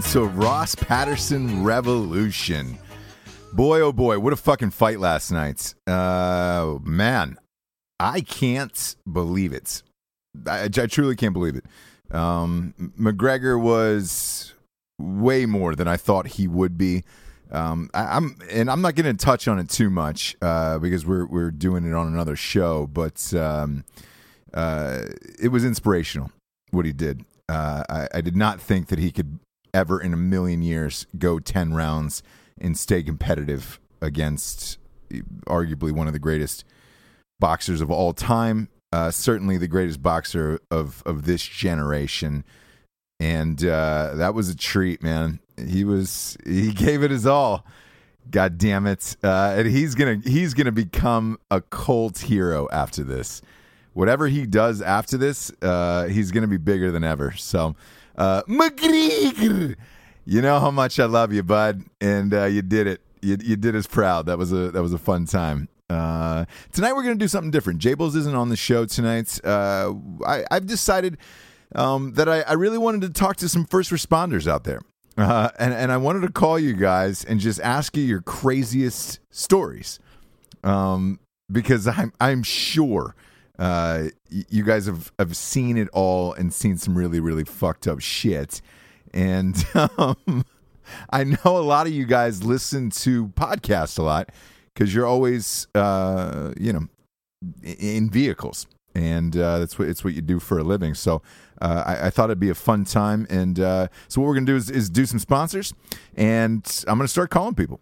Welcome to Ross Patterson Revolution. Boy, oh boy, what a fucking fight last night. Uh, man, I can't believe it. I, I truly can't believe it. Um, McGregor was way more than I thought he would be. Um, I, I'm and I'm not going to touch on it too much uh, because we're we're doing it on another show, but um, uh, it was inspirational what he did. Uh, I, I did not think that he could ever in a million years go 10 rounds and stay competitive against arguably one of the greatest boxers of all time, uh, certainly the greatest boxer of, of this generation. And uh, that was a treat, man. He was he gave it his all. God damn it! Uh, and he's gonna he's gonna become a cult hero after this. Whatever he does after this, uh, he's gonna be bigger than ever. So, uh, McGregor, You know how much I love you, bud, and uh, you did it. You, you did us proud. That was a that was a fun time. Uh, tonight we're gonna do something different. Jables isn't on the show tonight. Uh, I, I've decided um, that I, I really wanted to talk to some first responders out there, uh, and and I wanted to call you guys and just ask you your craziest stories, um, because I'm I'm sure uh, you guys have have seen it all and seen some really really fucked up shit, and um, I know a lot of you guys listen to podcasts a lot because you're always uh, you know in vehicles. And uh, that's what it's what you do for a living. So uh, I, I thought it'd be a fun time. And uh, so what we're gonna do is, is do some sponsors. And i'm gonna start calling people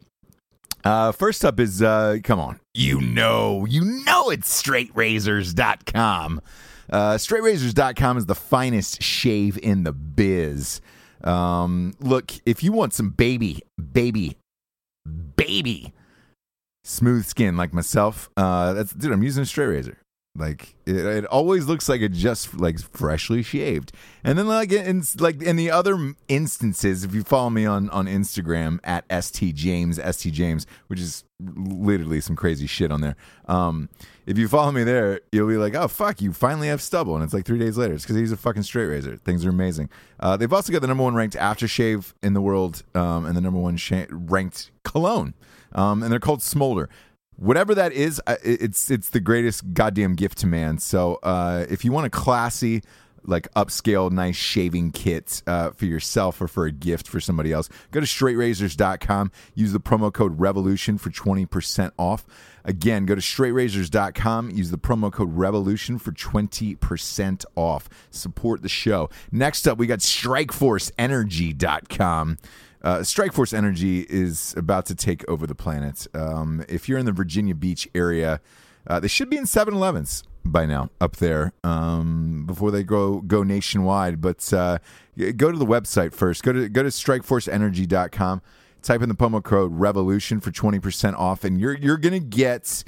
uh, first up is uh, come on you know you know it's straightrazors.com uh, straightrazors.com is the finest shave in the biz um, look if you want some baby baby baby smooth skin like myself. Uh, that's dude. I'm using a straight razor. Like it, it always looks like it just like freshly shaved. And then like in like in the other instances, if you follow me on on Instagram at st james st james, which is literally some crazy shit on there. Um, if you follow me there, you'll be like, oh fuck, you finally have stubble, and it's like three days later. It's because he's a fucking straight razor. Things are amazing. Uh, they've also got the number one ranked aftershave in the world, um, and the number one sha- ranked cologne, um, and they're called Smolder whatever that is, it's it's the greatest goddamn gift to man. So uh, if you want a classy, like upscale, nice shaving kit uh, for yourself or for a gift for somebody else, go to straightrazors.com. Use the promo code Revolution for twenty percent off. Again, go to straightrazors.com. Use the promo code Revolution for 20% off. Support the show. Next up, we got StrikeForceEnergy.com. Uh, Strikeforce Energy is about to take over the planet. Um, if you're in the Virginia Beach area, uh, they should be in 7 Elevens by now up there um, before they go go nationwide. But uh, go to the website first. Go to go to StrikeForceEnergy.com. Type in the promo code Revolution for 20% off, and you're you're gonna get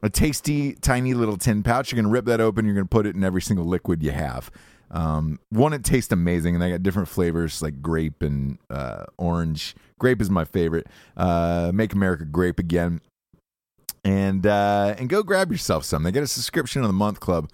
a tasty, tiny little tin pouch. You're going to rip that open. You're going to put it in every single liquid you have. Um, one, it tastes amazing, and they got different flavors like grape and uh, orange. Grape is my favorite. Uh, Make America Grape again, and uh, and go grab yourself some. They get a subscription on the month club,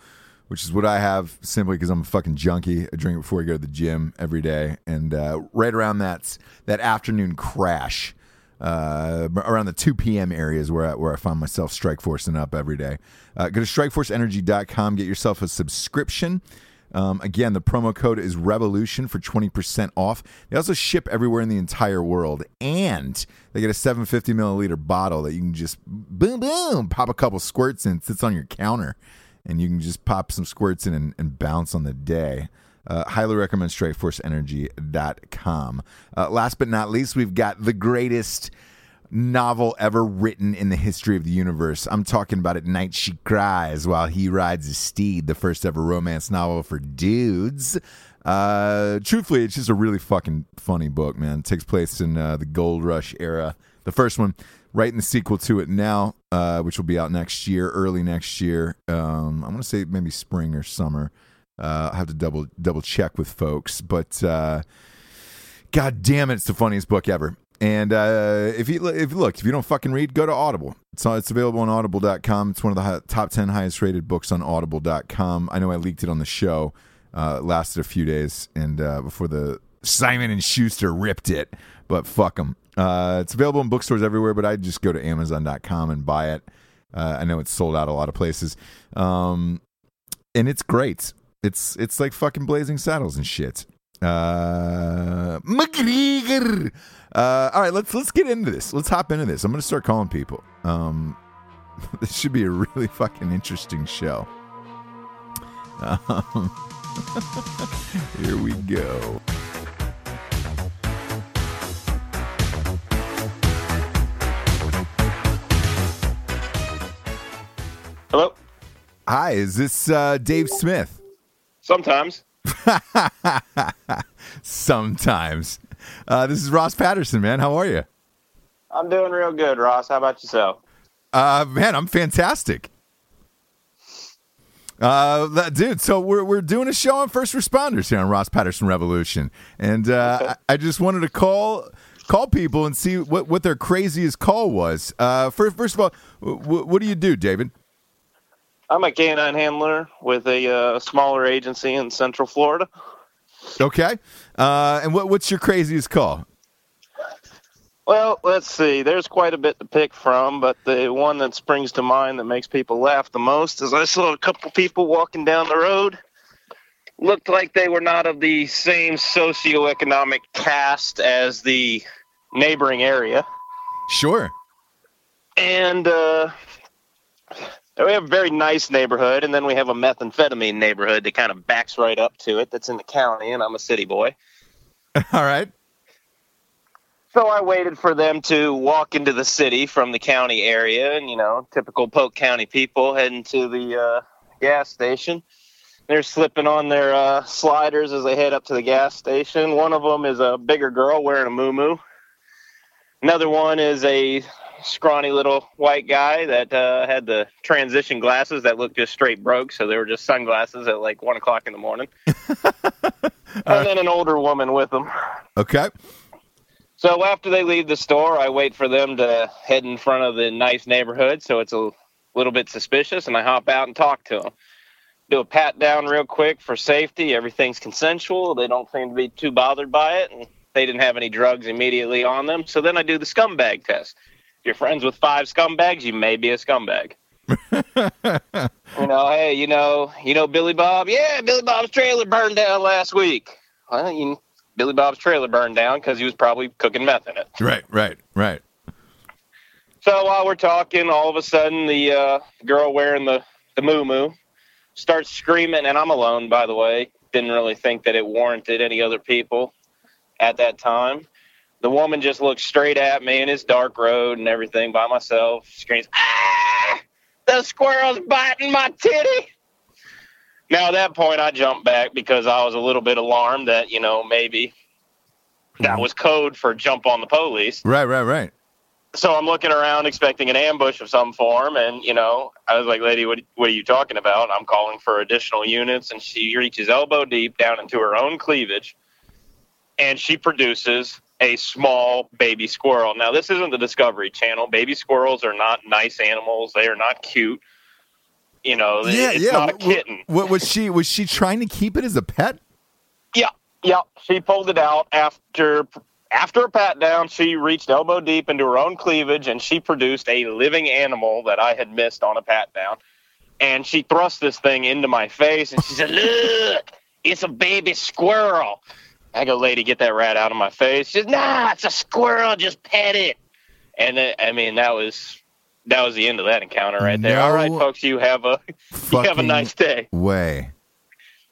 which is what I have simply because I'm a fucking junkie. I drink it before I go to the gym every day, and uh, right around that that afternoon crash uh, around the 2 p.m. areas where I, where I find myself strike forcing up every day. Uh, go to strikeforceenergy.com, get yourself a subscription. Um, again, the promo code is Revolution for 20% off. They also ship everywhere in the entire world. And they get a 750 milliliter bottle that you can just boom, boom, pop a couple squirts in. It sits on your counter. And you can just pop some squirts in and, and bounce on the day. Uh, highly recommend strikeforceenergy.com. Uh, last but not least, we've got the greatest novel ever written in the history of the universe. I'm talking about At Night She Cries While He Rides His Steed, the first ever romance novel for dudes. Uh, truthfully, it's just a really fucking funny book, man. It takes place in uh, the Gold Rush era. The first one, writing the sequel to it now, uh, which will be out next year, early next year. Um, I'm going to say maybe spring or summer. Uh, I have to double double check with folks, but uh, God damn it, it's the funniest book ever. And uh, if you if look, if you don't fucking read, go to Audible. It's it's available on Audible.com. It's one of the hi- top ten highest rated books on Audible.com. I know I leaked it on the show. Uh, lasted a few days, and uh, before the Simon and Schuster ripped it, but fuck them. Uh, it's available in bookstores everywhere, but I just go to Amazon.com and buy it. Uh, I know it's sold out a lot of places, um, and it's great. It's it's like fucking Blazing Saddles and shit. Uh, McGregor. Uh, all right, let's let's get into this. Let's hop into this. I'm gonna start calling people. Um, this should be a really fucking interesting show. Um, here we go. Hello. Hi, is this uh, Dave Smith? Sometimes. Sometimes. Uh, this is Ross Patterson, man. How are you? I'm doing real good, Ross. How about yourself? Uh, man, I'm fantastic. Uh, that, dude, so we're we're doing a show on first responders here on Ross Patterson Revolution, and uh, I, I just wanted to call call people and see what, what their craziest call was. Uh, first, first of all, w- what do you do, David? I'm a canine handler with a uh, smaller agency in Central Florida. Okay, uh, and what what's your craziest call? Well, let's see. There's quite a bit to pick from, but the one that springs to mind that makes people laugh the most is I saw a couple people walking down the road. Looked like they were not of the same socioeconomic caste as the neighboring area. Sure. And uh, we have a very nice neighborhood, and then we have a methamphetamine neighborhood that kind of backs right up to it that's in the county, and I'm a city boy. All right. So I waited for them to walk into the city from the county area, and you know, typical Polk County people heading to the uh, gas station. They're slipping on their uh, sliders as they head up to the gas station. One of them is a bigger girl wearing a moo Another one is a scrawny little white guy that uh, had the transition glasses that looked just straight broke, so they were just sunglasses at like one o'clock in the morning. and then an older woman with them. Okay. So after they leave the store, I wait for them to head in front of the nice neighborhood, so it's a little bit suspicious, and I hop out and talk to them. Do a pat down real quick for safety. Everything's consensual. They don't seem to be too bothered by it, and they didn't have any drugs immediately on them. So then I do the scumbag test. You're friends with five scumbags, you may be a scumbag. you know, hey, you know, you know Billy Bob? Yeah, Billy Bob's trailer burned down last week. Well, you, Billy Bob's trailer burned down because he was probably cooking meth in it. Right. Right. Right. So while we're talking, all of a sudden the uh, girl wearing the the moo starts screaming, and I'm alone, by the way. Didn't really think that it warranted any other people at that time. The woman just looks straight at me in this dark road and everything by myself. Screams, "Ah! The squirrel's biting my titty!" Now at that point, I jumped back because I was a little bit alarmed that you know maybe that was code for jump on the police Right. Right. Right. so I'm looking around expecting an ambush of some form, and you know, I was like, "Lady, what what are you talking about?" I'm calling for additional units, and she reaches elbow deep down into her own cleavage, and she produces a small baby squirrel. Now, this isn't the Discovery Channel. Baby squirrels are not nice animals. They are not cute. You know, Yeah. it's yeah. not a kitten. What was she? Was she trying to keep it as a pet? Yeah, yeah. She pulled it out after after a pat down. She reached elbow deep into her own cleavage, and she produced a living animal that I had missed on a pat down. And she thrust this thing into my face, and she said, "Look, it's a baby squirrel." I go, "Lady, get that rat out of my face." She says, "Nah, it's a squirrel. Just pet it." And it, I mean, that was that was the end of that encounter right there. All right, folks, you have a you have a nice day Way.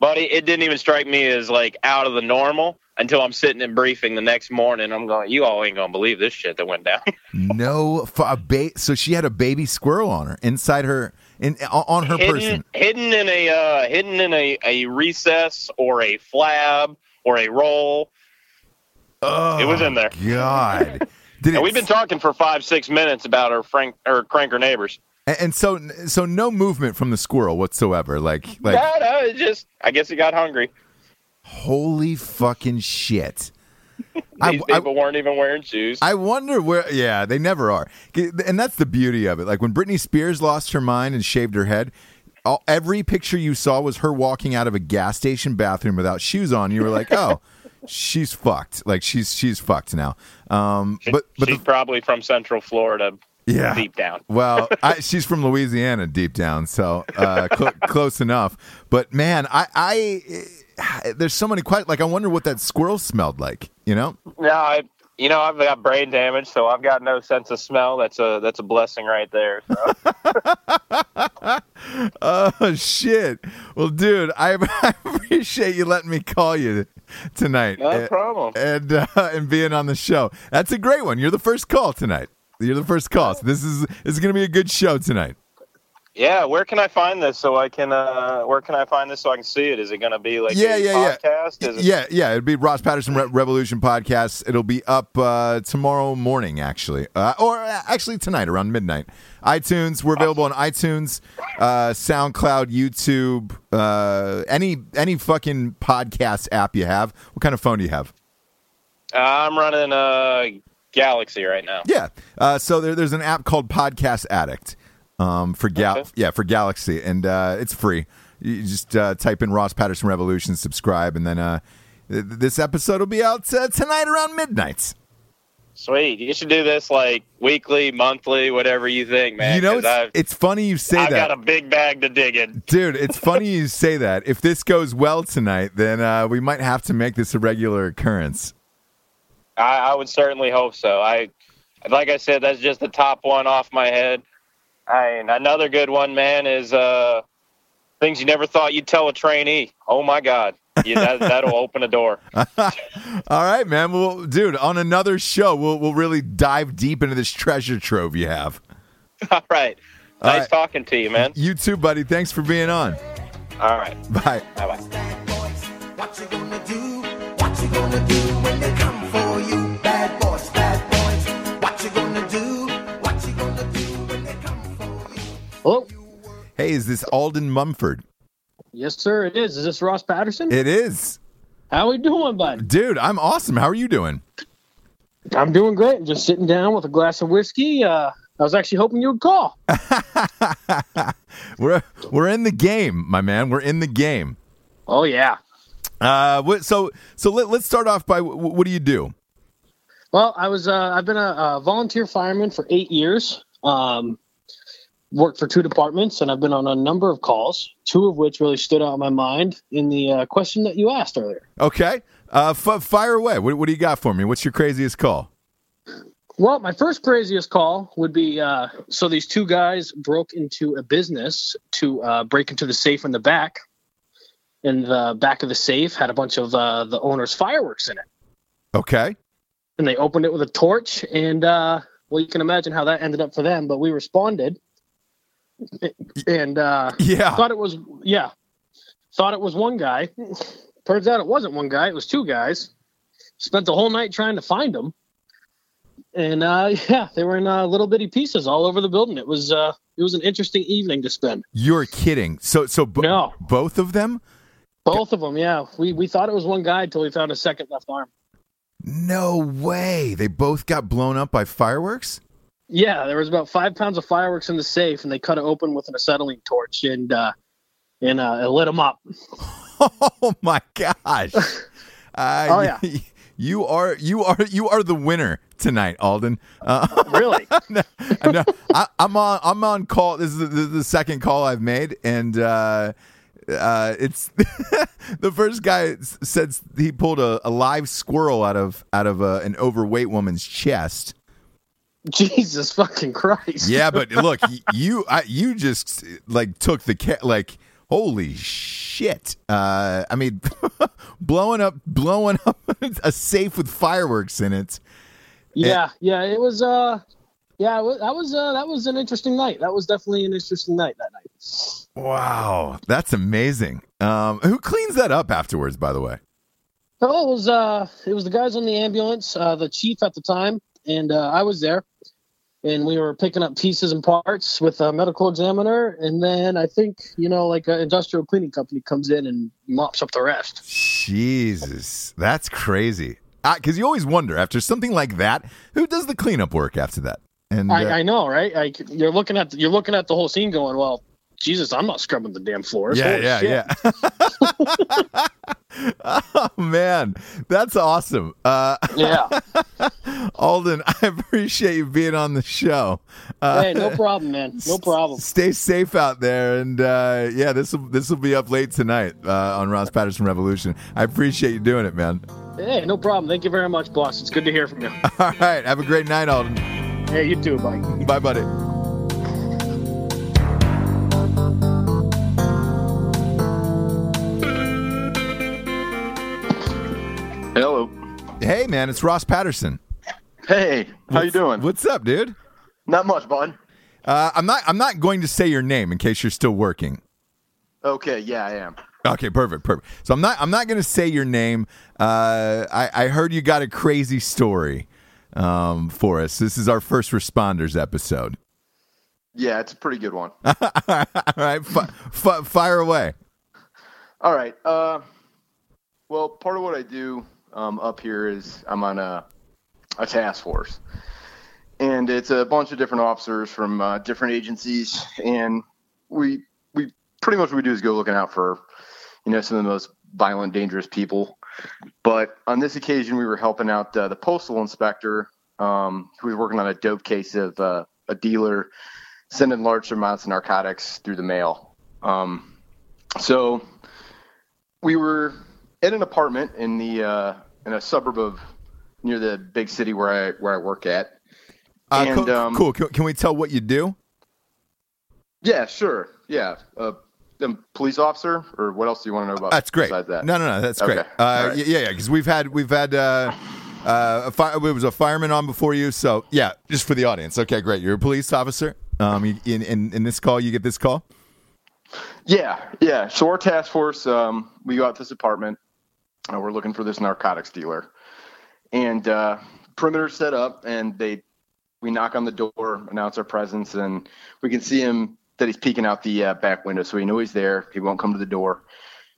buddy, it didn't even strike me as like out of the normal until I'm sitting in briefing the next morning. I'm going, you all ain't gonna believe this shit that went down. No. A ba- so she had a baby squirrel on her inside her in on her hidden, person. hidden in a uh, hidden in a, a recess or a flab or a roll. Oh, It was in there. God. Did it, we've been talking for five six minutes about our frank or cranker neighbors. and, and so so no movement from the squirrel whatsoever. Like like no, no, just I guess he got hungry. holy fucking shit. These I- I- people weren't even wearing shoes. I wonder where. Yeah, they never are, and that's the beauty of it. Like when Britney Spears lost her mind and shaved her head, all, every picture you saw was her walking out of a gas station bathroom without shoes on. You were like, oh, she's fucked. Like she's she's fucked now. Um, but but She's the, probably from Central Florida, yeah, deep down. well, I, she's from Louisiana deep down, so uh, cl- close enough. But man, I, I there's so many questions. Like I wonder what that squirrel smelled like. You know? No, I you know I've got brain damage, so I've got no sense of smell. That's a that's a blessing right there. So. Oh shit! Well, dude, I, I appreciate you letting me call you tonight. No Uh, problem. And uh, and being on the show. That's a great one. You're the first call tonight. You're the first call. So this is this is going to be a good show tonight. Yeah, where can I find this so I can? uh Where can I find this so I can see it? Is it going to be like Yeah, a yeah, yeah. podcast? Is it, Yeah, yeah. It'd be Ross Patterson Re- Revolution podcast. It'll be up uh, tomorrow morning, actually, uh, or uh, actually tonight around midnight. iTunes. We're available on iTunes, uh, SoundCloud, YouTube, uh, any any fucking podcast app you have. What kind of phone do you have? Uh, I'm running uh Galaxy right now. Yeah. Uh, so there, there's an app called Podcast Addict um, for Gal. Okay. Yeah, for Galaxy, and uh, it's free. You just uh, type in Ross Patterson Revolution, subscribe, and then uh, th- this episode will be out uh, tonight around midnight. Sweet. You should do this like weekly, monthly, whatever you think, man. you know, it's, it's funny you say I've that. I got a big bag to dig in. Dude, it's funny you say that. If this goes well tonight, then uh, we might have to make this a regular occurrence. I, I would certainly hope so. I, like I said, that's just the top one off my head. I, another good one, man, is uh, things you never thought you'd tell a trainee. Oh my God, yeah, that, that'll open a door. All right, man. Well, dude, on another show, we'll we'll really dive deep into this treasure trove you have. All right, All nice right. talking to you, man. You too, buddy. Thanks for being on. All right, Bye. bye bye. Hello. Hey, is this Alden Mumford? Yes, sir. It is. Is this Ross Patterson? It is. How we doing, bud? Dude, I'm awesome. How are you doing? I'm doing great. Just sitting down with a glass of whiskey. Uh, I was actually hoping you would call. We're we're in the game, my man. We're in the game. Oh yeah. Uh, so so let, let's start off by what do you do? Well, I was. Uh, I've been a, a volunteer fireman for eight years. Um, worked for two departments, and I've been on a number of calls. Two of which really stood out in my mind in the uh, question that you asked earlier. Okay, uh, f- fire away. What, what do you got for me? What's your craziest call? Well, my first craziest call would be uh, so these two guys broke into a business to uh, break into the safe in the back. And the back of the safe had a bunch of uh, the owner's fireworks in it. Okay, And they opened it with a torch. And, uh, well, you can imagine how that ended up for them. But we responded and uh, yeah, thought it was, yeah, thought it was one guy. Turns out it wasn't one guy, it was two guys. Spent the whole night trying to find them. And uh, yeah, they were in uh, little bitty pieces all over the building. It was uh, it was an interesting evening to spend. you're kidding. So so bo- No. both of them? Both of them, yeah. We we thought it was one guy until we found a second left arm. No way. They both got blown up by fireworks. Yeah, there was about five pounds of fireworks in the safe, and they cut it open with an acetylene torch, and uh, and uh, it lit them up. Oh my gosh. Uh, Oh, yeah. You are you are you are the winner tonight, Alden. Uh, Really? no, no, I, I'm on. I'm on call. This is the, the, the second call I've made, and uh, uh, it's the first guy said he pulled a, a live squirrel out of out of a, an overweight woman's chest. Jesus fucking Christ! Yeah, but look, you I, you just like took the ca- like holy shit. Uh, I mean, blowing up blowing up a safe with fireworks in it. yeah, yeah. It was uh, yeah. That was uh, that was an interesting night. That was definitely an interesting night that night. Wow, that's amazing. Um, who cleans that up afterwards? By the way. Oh, it was uh, it was the guys on the ambulance, uh, the chief at the time, and uh, I was there, and we were picking up pieces and parts with a medical examiner, and then I think you know, like an industrial cleaning company comes in and mops up the rest. Jesus, that's crazy. Because you always wonder after something like that, who does the cleanup work after that? And uh, I, I know, right? Like you're looking at you're looking at the whole scene, going, "Well, Jesus, I'm not scrubbing the damn floors." yeah, Holy yeah, shit. yeah. oh man, that's awesome. Uh, yeah. Alden, I appreciate you being on the show. Uh, Hey, no problem, man. No problem. Stay safe out there, and uh, yeah, this will this will be up late tonight uh, on Ross Patterson Revolution. I appreciate you doing it, man. Hey, no problem. Thank you very much, boss. It's good to hear from you. All right, have a great night, Alden. Hey, you too, buddy. Bye, buddy. Hey, man, it's Ross Patterson. Hey, how you doing? What's up, dude? Not much, bud. Uh, I'm not. I'm not going to say your name in case you're still working. Okay, yeah, I am. Okay, perfect, perfect. So I'm not. I'm not going to say your name. Uh, I, I heard you got a crazy story um, for us. This is our first responders episode. Yeah, it's a pretty good one. All right, fi- fi- fire away. All right. Uh, well, part of what I do um, up here is I'm on a, a task force, and it's a bunch of different officers from uh, different agencies, and we we pretty much what we do is go looking out for you know some of the most violent, dangerous people. But on this occasion, we were helping out uh, the postal inspector um, who was working on a dope case of uh, a dealer sending large amounts of narcotics through the mail. Um, so we were at an apartment in the uh, in a suburb of near the big city where I where I work at. Uh, And, cool. um, cool. Can, can we tell what you do? Yeah, sure. Yeah, uh, police officer, or what else do you want to know about? That's great. Besides that, No, no, no. That's Okay. great. Uh, right. Yeah, yeah. Because we've had we've had uh, uh, a fire, it was a fireman on before you. So yeah, just for the audience. Okay, great. You're a police officer. Um, you, in, in in this call, you get this call. Yeah, yeah. So our task force, um, we go out to this apartment. Uh, we're looking for this narcotics dealer, and uh, perimeter set up, and they we knock on the door, announce our presence, and we can see him that he's peeking out the uh, back window, so we know he's there. He won't come to the door.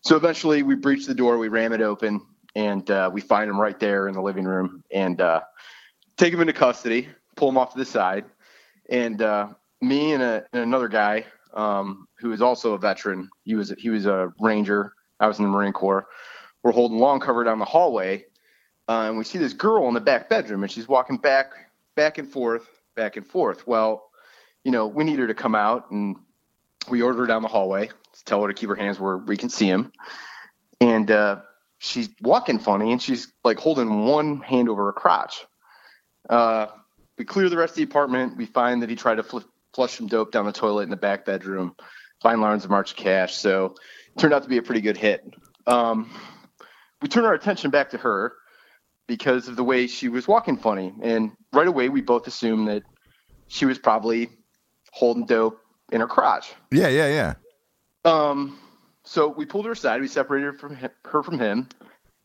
So eventually, we breach the door, we ram it open, and uh, we find him right there in the living room, and uh, take him into custody, pull him off to the side, and uh, me and, a, and another guy um, who is also a veteran. He was he was a ranger. I was in the Marine Corps. We're holding long cover down the hallway, uh, and we see this girl in the back bedroom, and she's walking back back and forth, back and forth. Well, you know, we need her to come out, and we order her down the hallway. To tell her to keep her hands where we can see him, and uh, she's walking funny, and she's like holding one hand over her crotch. Uh, we clear the rest of the apartment. We find that he tried to fl- flush some dope down the toilet in the back bedroom. Find Lawrence a march cash. So turned out to be a pretty good hit. Um, we turn our attention back to her because of the way she was walking funny. And right away, we both assumed that she was probably holding dope in her crotch. Yeah, yeah, yeah. Um, so we pulled her aside. We separated her from him, her from him,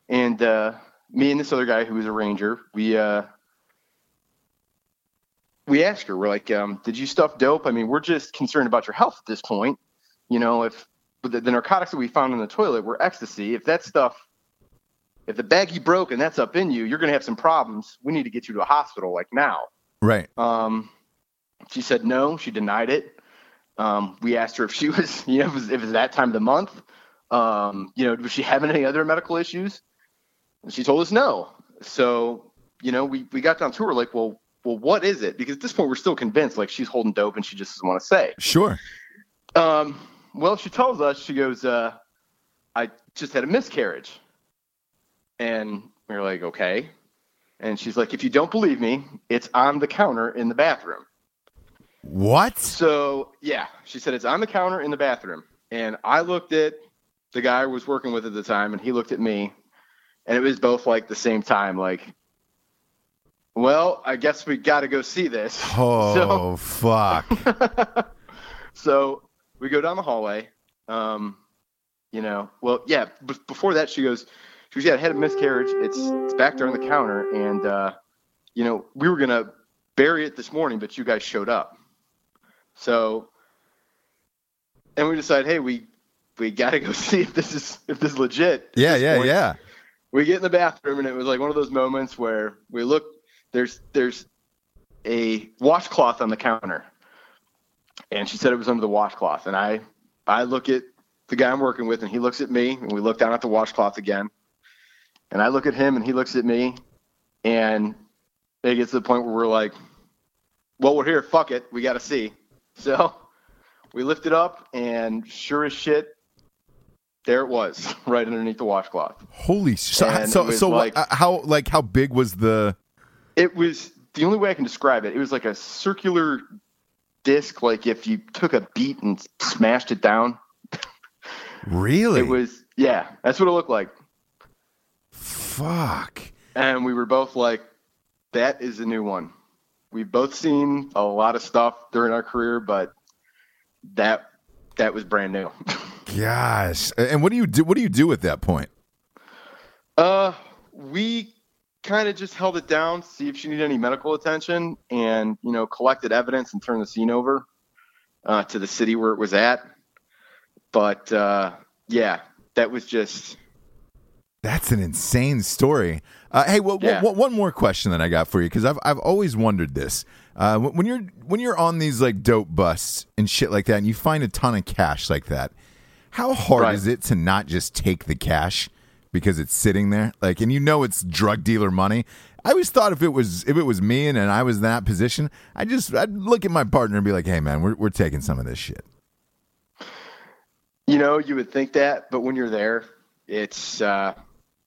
and uh, me and this other guy who was a ranger. We uh, we asked her. We're like, um, "Did you stuff dope? I mean, we're just concerned about your health at this point. You know, if the, the narcotics that we found in the toilet were ecstasy, if that stuff, if the baggie broke and that's up in you, you're gonna have some problems. We need to get you to a hospital like now." Right. Um, she said no. She denied it. Um, we asked her if she was, you know, if it was, if it was that time of the month. Um, you know, was she having any other medical issues? And she told us no. So, you know, we, we got down to her like, well, well, what is it? Because at this point, we're still convinced like she's holding dope and she just doesn't want to say. Sure. Um, well, she tells us, she goes, uh, I just had a miscarriage. And we are like, okay. And she's like, if you don't believe me, it's on the counter in the bathroom. What? So yeah, she said it's on the counter in the bathroom, and I looked at the guy I was working with at the time, and he looked at me, and it was both like the same time, like, well, I guess we got to go see this. Oh so, fuck. So we go down the hallway. Um, you know, well, yeah. B- before that, she goes, she I had a miscarriage. It's it's back there on the counter, and uh, you know, we were gonna bury it this morning, but you guys showed up. So, and we decided, hey, we we got to go see if this is if this is legit. Yeah, yeah, point. yeah. We get in the bathroom, and it was like one of those moments where we look. There's there's a washcloth on the counter, and she said it was under the washcloth. And I I look at the guy I'm working with, and he looks at me, and we look down at the washcloth again. And I look at him, and he looks at me, and it gets to the point where we're like, "Well, we're here. Fuck it. We got to see." So we lift it up, and sure as shit, there it was, right underneath the washcloth. Holy shit! so so so like- uh, how like how big was the It was the only way I can describe it. It was like a circular disc, like if you took a beat and smashed it down. really It was, yeah, that's what it looked like. Fuck. And we were both like, "That is a new one." we've both seen a lot of stuff during our career, but that that was brand new. Gosh. And what do you do? What do you do at that point? Uh, we kind of just held it down, see if she needed any medical attention, and you know, collected evidence and turned the scene over uh, to the city where it was at. But uh, yeah, that was just That's an insane story. Uh, hey, well, Yeah. one- one more question that I got for you because I've I've always wondered this. Uh, when when you're when you're on these like dope busts and shit like that, and you find a ton of cash like that, how hard Right. is it to not just take the cash because it's sitting there? Like, and you know it's drug dealer money. I always thought if it was if it was me and, and I was in that position, I just I'd look at my partner and be like, hey man, we're we're taking some of this shit. you know, you would think that, but when you're there, it's uh,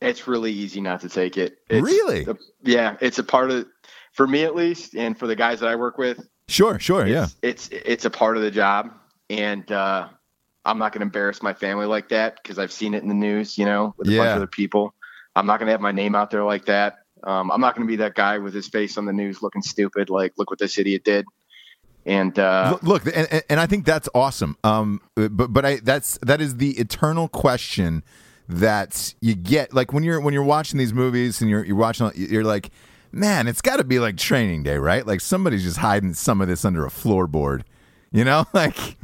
it's really easy not to take it. It's Really? a- yeah, it's a part of for me at least, and for the guys that I work with. Sure, sure, yeah. it's, it's it's a part of the job, and uh, I'm not going to embarrass my family like that because I've seen it in the news, you know, with a bunch of other people. I'm not going to have my name out there like that. Um, I'm not going to be that guy with his face on the news looking stupid, like look what this idiot did. And uh, Look, and- and I think that's awesome. Um, but but I that's that is the eternal question that you get. Like when you're when you're watching these movies and you're you're watching, you're like, man, it's got to be like Training Day, right? Like somebody's just hiding some of this under a floorboard, you know? Like,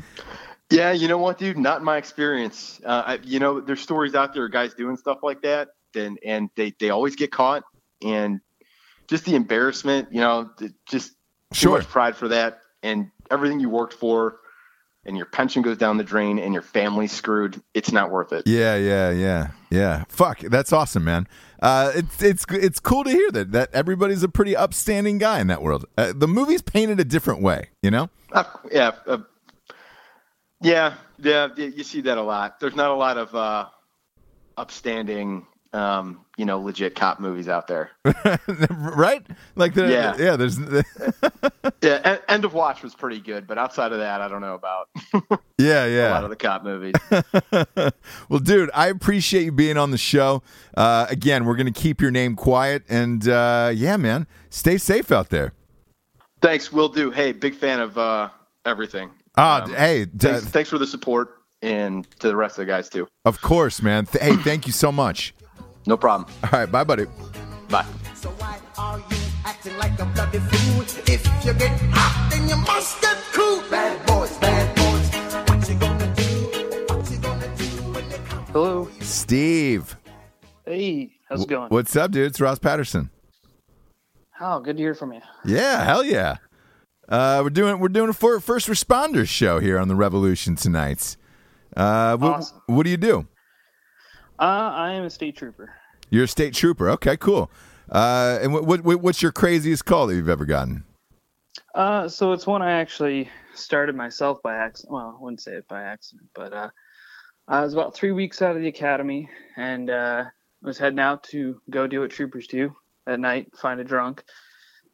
Yeah, you know what, dude? Not in my experience. Uh, I, you know, there's stories out there of guys doing stuff like that, and and they they always get caught, and just the embarrassment, you know, just too Sure. much pride for that, and everything you worked for, and your pension goes down the drain, and your family's screwed. It's not worth it. yeah, yeah, yeah, yeah. Fuck, that's awesome, man. Uh, it's it's it's cool to hear that that everybody's a pretty upstanding guy in that world. Uh, the movie's painted a different way, you know? Uh, yeah, uh, yeah, yeah. You see that a lot. There's not a lot of uh, upstanding, um, you know, legit cop movies out there. right? Like the Yeah. yeah. There's Yeah, End of Watch was pretty good, but outside of that, I don't know about yeah, yeah. a lot of the cop movies. well, dude, I appreciate you being on the show. Uh, again, we're gonna keep your name quiet, and uh, yeah, man, stay safe out there. thanks, will do. Hey, big fan of uh, everything. Ah, Um, hey, d- Thanks, thanks for the support, and to the rest of the guys too. of course, man. Hey, thank you so much. No problem. All right, bye, buddy. Bye. So why are you acting like a bloody fool? If you get hot, then you must get cool. Bad boys, bad boys. What you gonna do? What you gonna do when they come? Hello. Steve, Hey, how's it going? what's up, dude? It's Ross Patterson. Oh, good to hear from you. Yeah, hell yeah. Uh, we're doing we're doing a fir- first responders show here on the Revolution tonight. Uh, wh- Awesome. what do you do? Uh, I am a state trooper. You're a state trooper. Okay, cool. Uh, and what, what what's your craziest call that you've ever gotten? Uh, so it's one I actually started myself by accident. Well, I wouldn't say it by accident, but uh, I was about three weeks out of the academy and uh, was heading out to go do what troopers do at night, find a drunk,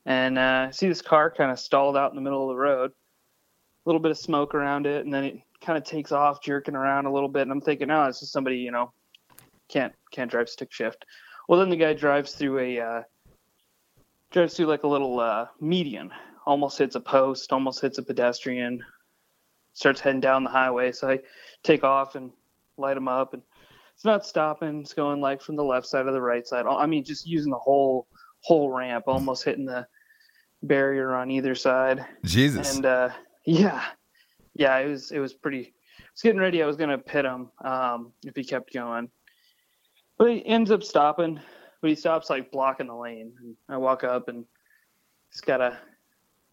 and uh, see this car kind of stalled out in the middle of the road. A little bit of smoke around it, and then it kind of takes off, jerking around a little bit. And I'm thinking, oh, this is somebody you know can't can't drive stick shift. Well, then the guy drives through a uh, drives through like a little uh, median, almost hits a post, almost hits a pedestrian, starts heading down the highway. So I take off and light him up, and it's not stopping. It's going like from the left side to the right side. I mean, just using the whole whole ramp, almost hitting the barrier on either side. Jesus. And uh, yeah, yeah, it was it was pretty. I was getting ready. I was gonna pit him um, if he kept going, but he ends up stopping. But he stops like blocking the lane. And I walk up and he's got a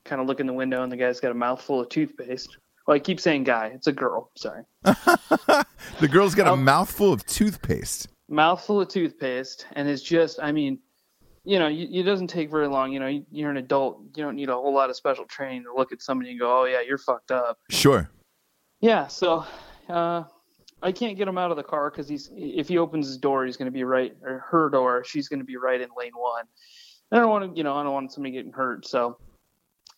kind of look in the window, and the guy's got a mouthful of toothpaste. Well, I keep saying guy. It's a girl. Sorry. the girl's got a Oh. mouthful of toothpaste. mouthful of toothpaste and it's just i mean you know you, it doesn't take very long you know you- you're an adult you don't need a whole lot of special training to look at somebody and go oh yeah you're fucked up Sure. yeah so uh i can't get him out of the car because he's if he opens his door he's going to be right or her door she's going to be right in lane one i don't want to you know i don't want somebody getting hurt so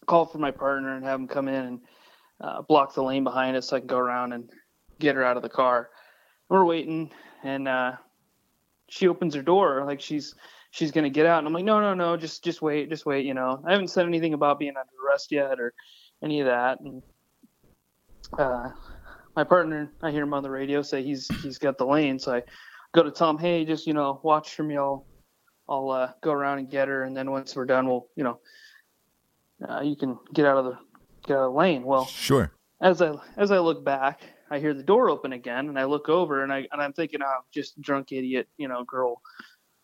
call for my partner and have him come in and uh, block the lane behind us so i can go around and get her out of the car we're waiting and uh she opens her door like she's she's gonna get out, and I'm like, no, no, no, just just wait, just wait. You know, I haven't said anything about being under arrest yet or any of that. And uh, my partner, I hear him on the radio say he's he's got the lane, so I go to Tom. hey, just you know, watch for me. I'll I'll uh, go around and get her, and then once we're done, we'll you know, uh, you can get out of the get out of the lane. Well, Sure. as I as I look back, I hear the door open again, and I look over, and I and I'm thinking, oh, just drunk idiot, you know, girl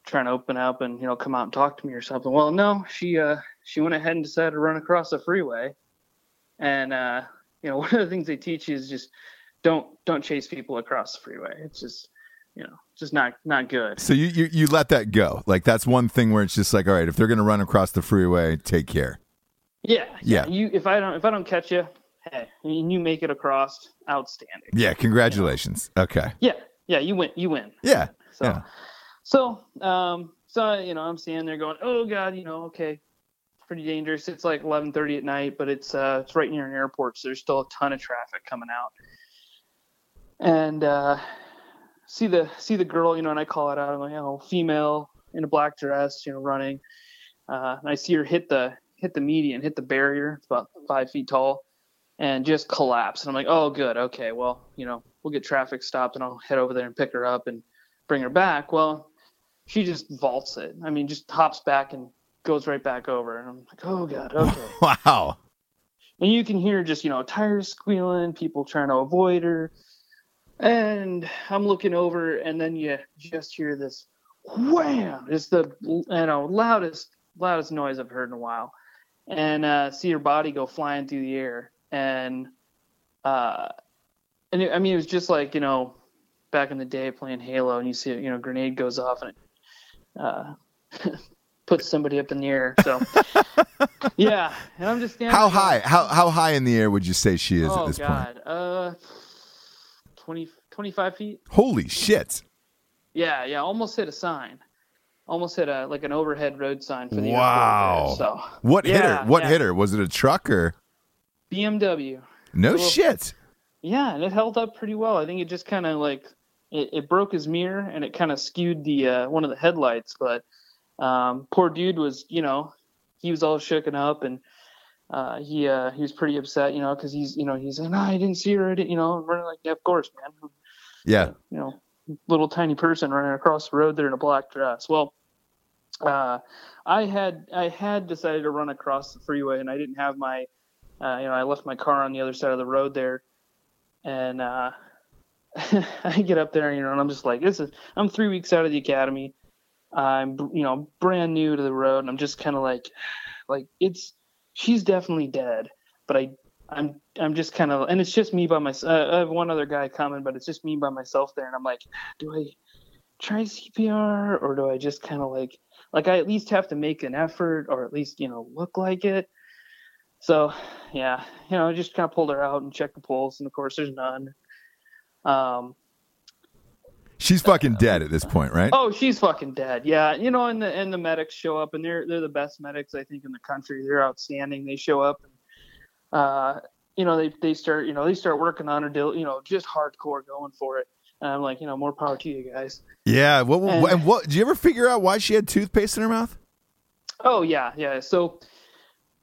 trying to open up and you know come out and talk to me or something. Well, no, she uh she went ahead and decided to run across the freeway, and uh you know one of the things they teach you is just don't don't chase people across the freeway. It's just you know just not not good. So you, you you let that go. Like that's one thing where it's just like, all right, if they're gonna run across the freeway, take care. Yeah, Yeah. You if I don't if I don't catch you, hey, and you make it across, outstanding. Yeah, congratulations. Okay. Yeah, yeah, you win, you win. Yeah. So, Yeah. so, um, so you know, I'm standing there going, "Oh God, you know, okay, pretty dangerous." It's like 11:30 at night, but it's uh, it's right near an airport, so there's still a ton of traffic coming out. And uh, see the see the girl, you know, and I call it out. I'm like, "Oh, female in a black dress, you know, running." Uh, and I see her hit the hit the median, hit the barrier. It's about five feet tall, and just collapse. And I'm like, "Oh, good, okay, well, you know, we'll get traffic stopped, and I'll head over there and pick her up and bring her back." Well, she just vaults it. I mean, just hops back and goes right back over. And I'm like, oh god, okay. Wow. and you can hear just you know tires squealing, people trying to avoid her. And I'm looking over, and then you just hear this wham! It's the you know loudest loudest noise I've heard in a while, and uh, see your body go flying through the air. And uh, and it, I mean it was just like you know back in the day playing Halo, and you see you know grenade goes off and it uh, puts somebody up in the air. So yeah, and I'm just standing. How high? How how high in the air would you say she is oh at this point? God, uh, 20, 25 feet. Holy shit. Yeah, yeah, almost hit a sign. Almost hit a like an overhead road sign for the Wow. There, so What hit her? What yeah. hit her? Was it a truck or BMW. no Little- shit? Yeah, and it held up pretty well. I think it just kind of like it, it broke his mirror and it kind of skewed the uh, one of the headlights. But um, poor dude was, you know, he was all shooken up and uh, he uh, he was pretty upset, you know, because he's you know he's like, no, I didn't see her, I didn't, you know, we're like, yeah, of course, man. Yeah. you know, little tiny person running across the road there in a black dress. Well, uh, I had I had decided to run across the freeway, and I didn't have my, uh, you know, I left my car on the other side of the road there, and uh, I get up there, you know, and I'm just like, this is I'm three weeks out of the academy. I'm you know brand new to the road, and I'm just kind of like, like it's she's definitely dead, but I I'm I'm just kind of, and it's just me by myself. Uh, I have one other guy coming, but it's just me by myself there, and I'm like, do I try CPR or do I just kind of like, like I at least have to make an effort or at least you know look like it. So yeah, you know, I just kind of pulled her out and checked the pulse, and of course there's none. Um, She's fucking dead at this point, right? Oh, she's fucking dead. Yeah, you know, and the and the medics show up, and they're they're the best medics I think in the country. They're outstanding. They show up, and uh, you know, they they start you know they start working on her, deal, you know, just hardcore going for it. And I'm like, you know, more power to you guys. Yeah. What, what, And- and what? Did you ever figure out why she had toothpaste in her mouth? Oh yeah, yeah. So,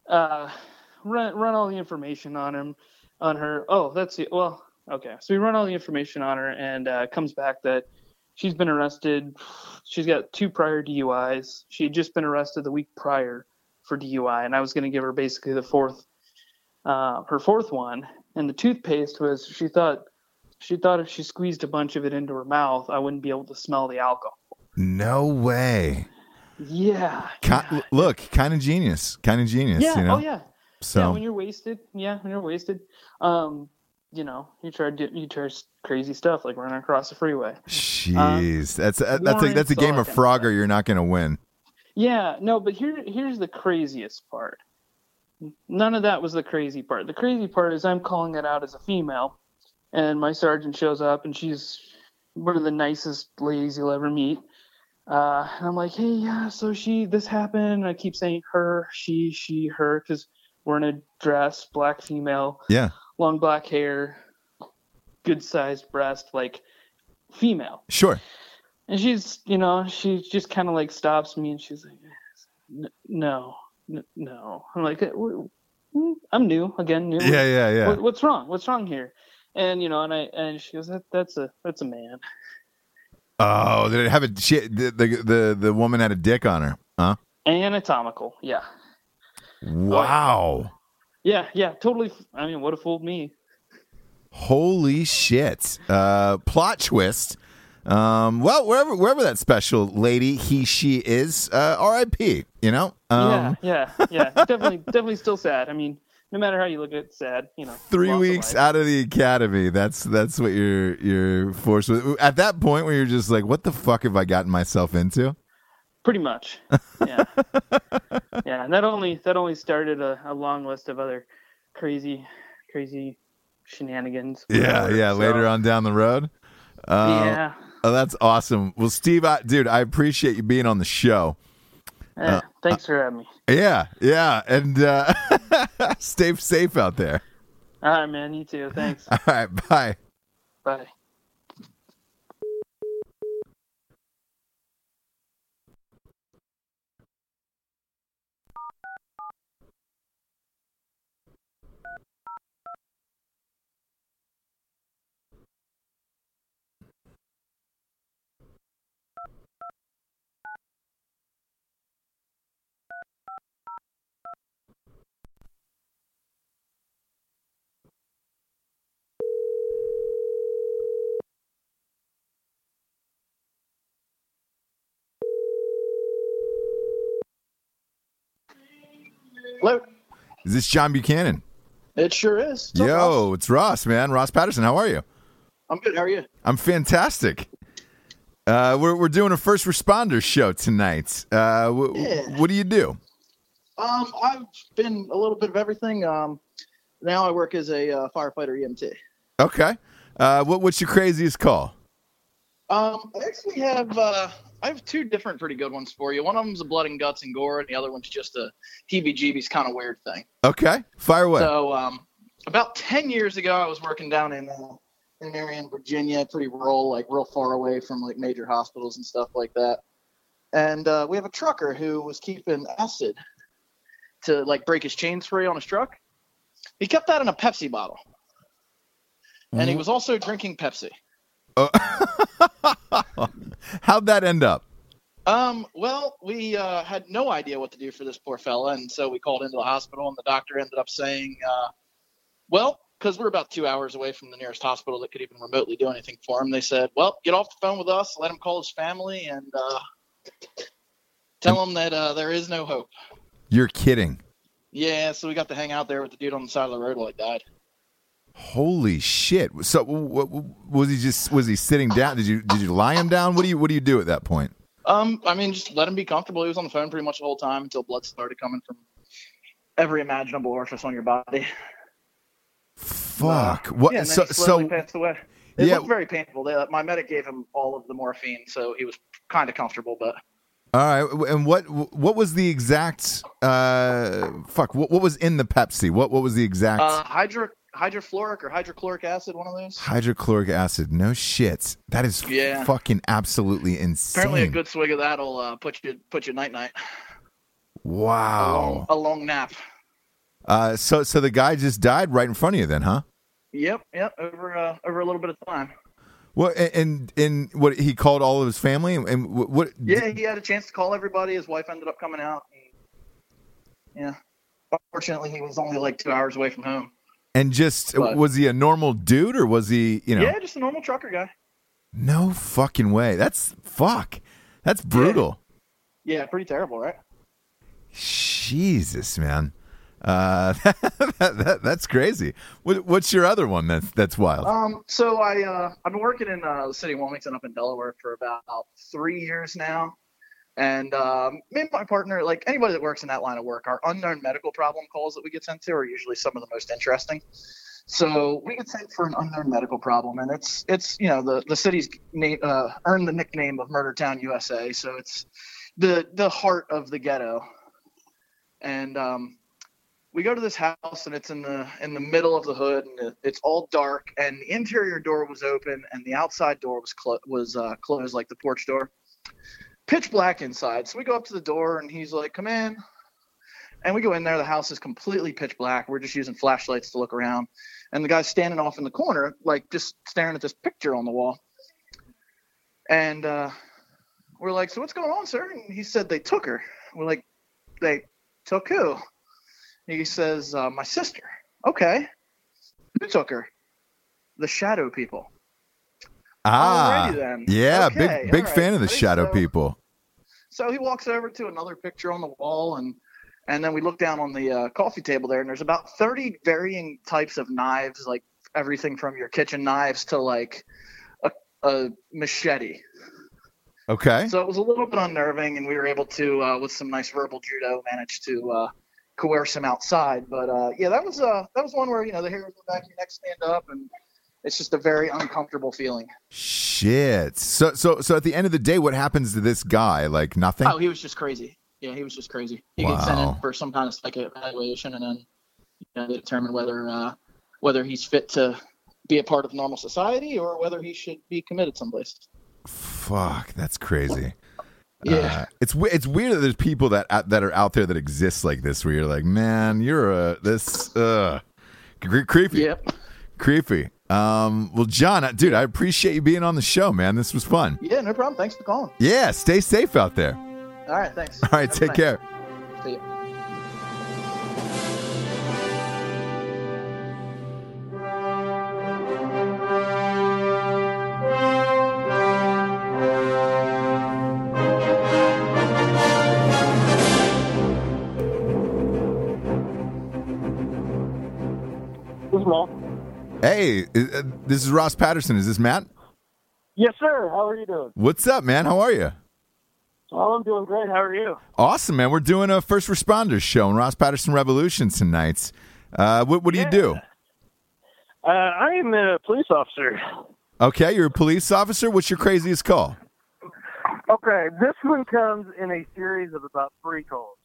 uh, run run all the information on him, on her. Oh, that's it. Well, okay. So we run all the information on her, and uh, comes back that she's been arrested. She's got two prior DUIs. She had just been arrested the week prior for DUI, and I was going to give her basically the fourth, uh, her fourth one. And the toothpaste was she thought she thought if she squeezed a bunch of it into her mouth, I wouldn't be able to smell the alcohol. No way. Yeah. Ki- Look, kind of genius. Kind of genius. Yeah. You know? Oh yeah. So yeah, when you're wasted, yeah, when you're wasted, um, you know, you try to do, you try crazy stuff like running across the freeway. Jeez, that's a, that's a that's a game of of Frogger. You're not going to win. Yeah, no, but here here's the craziest part. None of that was the crazy part. The crazy part is I'm calling it out as a female, and my sergeant shows up, and she's one of the nicest ladies you'll ever meet. Uh, and I'm like, hey, yeah, so she, this happened. And I keep saying her, she, she, her, because we're in a dress, black female. Yeah. Long black hair, good sized breast, like female. Sure. and she's you know she just kind of like stops me and she's like no n- no i'm like "Uh, w- i'm new again new Yeah, yeah, yeah. What, what's wrong what's wrong here and you know and i and she goes that, that's a that's a man Oh, did it have a shit? The, the the the woman had a dick on her, huh? anatomical yeah Wow. Yeah yeah totally i mean what a fooled me Holy shit. Uh, plot twist. Um, well, wherever wherever that special lady he she is, uh, R.I.P. You know. Um, yeah yeah yeah definitely definitely still sad i mean no matter how you look at it sad you know Three weeks out of the academy. That's that's what you're you're forced with. At that point, where you're just like, "What the fuck have I gotten myself into?" Pretty much yeah yeah and that only that only started a, a long list of other crazy crazy shenanigans Yeah, yeah. So, Later on down the road. Uh, yeah Oh, that's awesome. Well, Steve, I, dude, I appreciate you being on the show. Eh, thanks for having me Yeah, yeah, and uh, stay safe out there. all right man you too thanks All right, bye. bye Hello. Is this John Buchanan? It sure is. What's up, Yo, Ross? it's Ross, man. Ross Patterson. How are you? I'm good. How are you? I'm fantastic. Uh, we're we're doing a first responder show tonight. Uh, w- Yeah. What do you do? Um, I've been a little bit of everything. Um, now I work as a uh, firefighter EMT. Okay. Uh, what what's your craziest call? Um, I actually have uh, I have two different pretty good ones for you. One of them's a blood and guts and gore, and the other one's just a heebie-jeebies kind of weird thing. Okay, fire away. So, um, about ten years ago, I was working down in uh, in Marion, Virginia, pretty rural, like real far away from like major hospitals and stuff like that. And uh, we have a trucker who was keeping acid to like break his chain spray on his truck. He kept that in a Pepsi bottle, and he was also drinking Pepsi. How'd that end up? Um, well, we uh, had no idea what to do for this poor fella, and so we called into the hospital, and the doctor ended up saying, uh, "Well, because we're about two hours away from the nearest hospital that could even remotely do anything for him, they said, "Well, get off the phone with us, let him call his family, and uh, tell him that uh, there is no hope." You're kidding. Yeah, so we got to hang out there with the dude on the side of the road while he died. Holy shit! So, what, was he just was he sitting down? Did you did you lie him down? What do you what do you do at that point? Um, I mean, just let him be comfortable. He was on the phone pretty much the whole time until blood started coming from every imaginable orifice on your body. Fuck. What? Yeah, so he so passed away. It Yeah. looked very painful. They, my medic gave him all of the morphine, so he was kind of comfortable. But all right. And what what was the exact uh fuck? What what was in the Pepsi? What what was the exact uh, hydro hydrofluoric or hydrochloric acid, one of those. hydrochloric acid? No shit. That is Yeah. fucking absolutely insane. Apparently, a good swig of that'll uh, put you put you night night. A long, wow. a long nap. Uh, so so the guy just died right in front of you, then, huh? Yep, yep. Over uh, over a little bit of time. Well, and and what he called all of his family, and what? what Yeah, he had a chance to call everybody. His wife ended up coming out. And, yeah. Fortunately, he was only like two hours away from home. And just But- was he a normal dude or was he, you know? Yeah, just a normal trucker guy. No fucking way. That's fuck. That's brutal. Yeah, pretty terrible, right? Jesus, man. Uh, that, that, that's crazy. What, what's your other one that's that's wild? Um, so I uh, I've been working in uh, the city of Wilmington up in Delaware for about three years now, and um, me and my partner, like anybody that works in that line of work, our unknown medical problem calls that we get sent to are usually some of the most interesting. So we get sent for an unknown medical problem, and it's it's you know the the city's uh, earned the nickname of Murder Town USA, so it's the the heart of the ghetto, and um, we go to this house and it's in the in the middle of the hood and it's all dark and the interior door was open and the outside door was clo- was uh, closed like the porch door. Pitch black inside. So we go up to the door and he's like, "Come in." And we go in there. The house is completely pitch black. We're just using flashlights to look around. And the guy's standing off in the corner, like just staring at this picture on the wall. And uh, we're like, "So what's going on, sir?" And he said they took her. We're like, "They took who?" He says, uh, "My sister." Okay, who took her? The shadow people. Ah, then. yeah, Okay, big big all fan of the shadow so- people. So he walks over to another picture on the wall, and and then we look down on the uh, coffee table there, and there's about 30 varying types of knives, like everything from your kitchen knives to like a, a machete. Okay. So it was a little bit unnerving, and we were able to, uh, with some nice verbal judo, manage to uh, coerce him outside. But uh, yeah, that was uh, that was one where you know the hairs on the back of your neck stand up, and it's just a very uncomfortable feeling. Shit. So so so at the end of the day, what happens to this guy? Like nothing. Oh, he was just crazy. Yeah, he was just crazy. He gets sent in for some kind of psych evaluation, and then you know, they determine whether uh, whether he's fit to be a part of normal society or whether he should be committed someplace. Fuck, that's crazy. Yeah. Uh, it's it's weird that there's people that that are out there that exist like this, where you're like, man, you're a this uh, creepy, Yep. creepy. Um, well, John, dude, I appreciate you being on the show, man. This was fun. Yeah, no problem. Thanks for calling. Yeah, stay safe out there. All right, thanks. All right, Have take care. See ya. Uh, this is Ross Patterson. Is this Matt? Yes, sir. How are you doing? What's up, man? How are you? Oh, I'm doing great. How are you? Awesome, man. We're doing a first responders show in Ross Patterson Revolution tonight. Uh, what, what do you do? Uh, I am a police officer. Okay, you're a police officer. What's your craziest call? Okay, this one comes in a series of about three calls.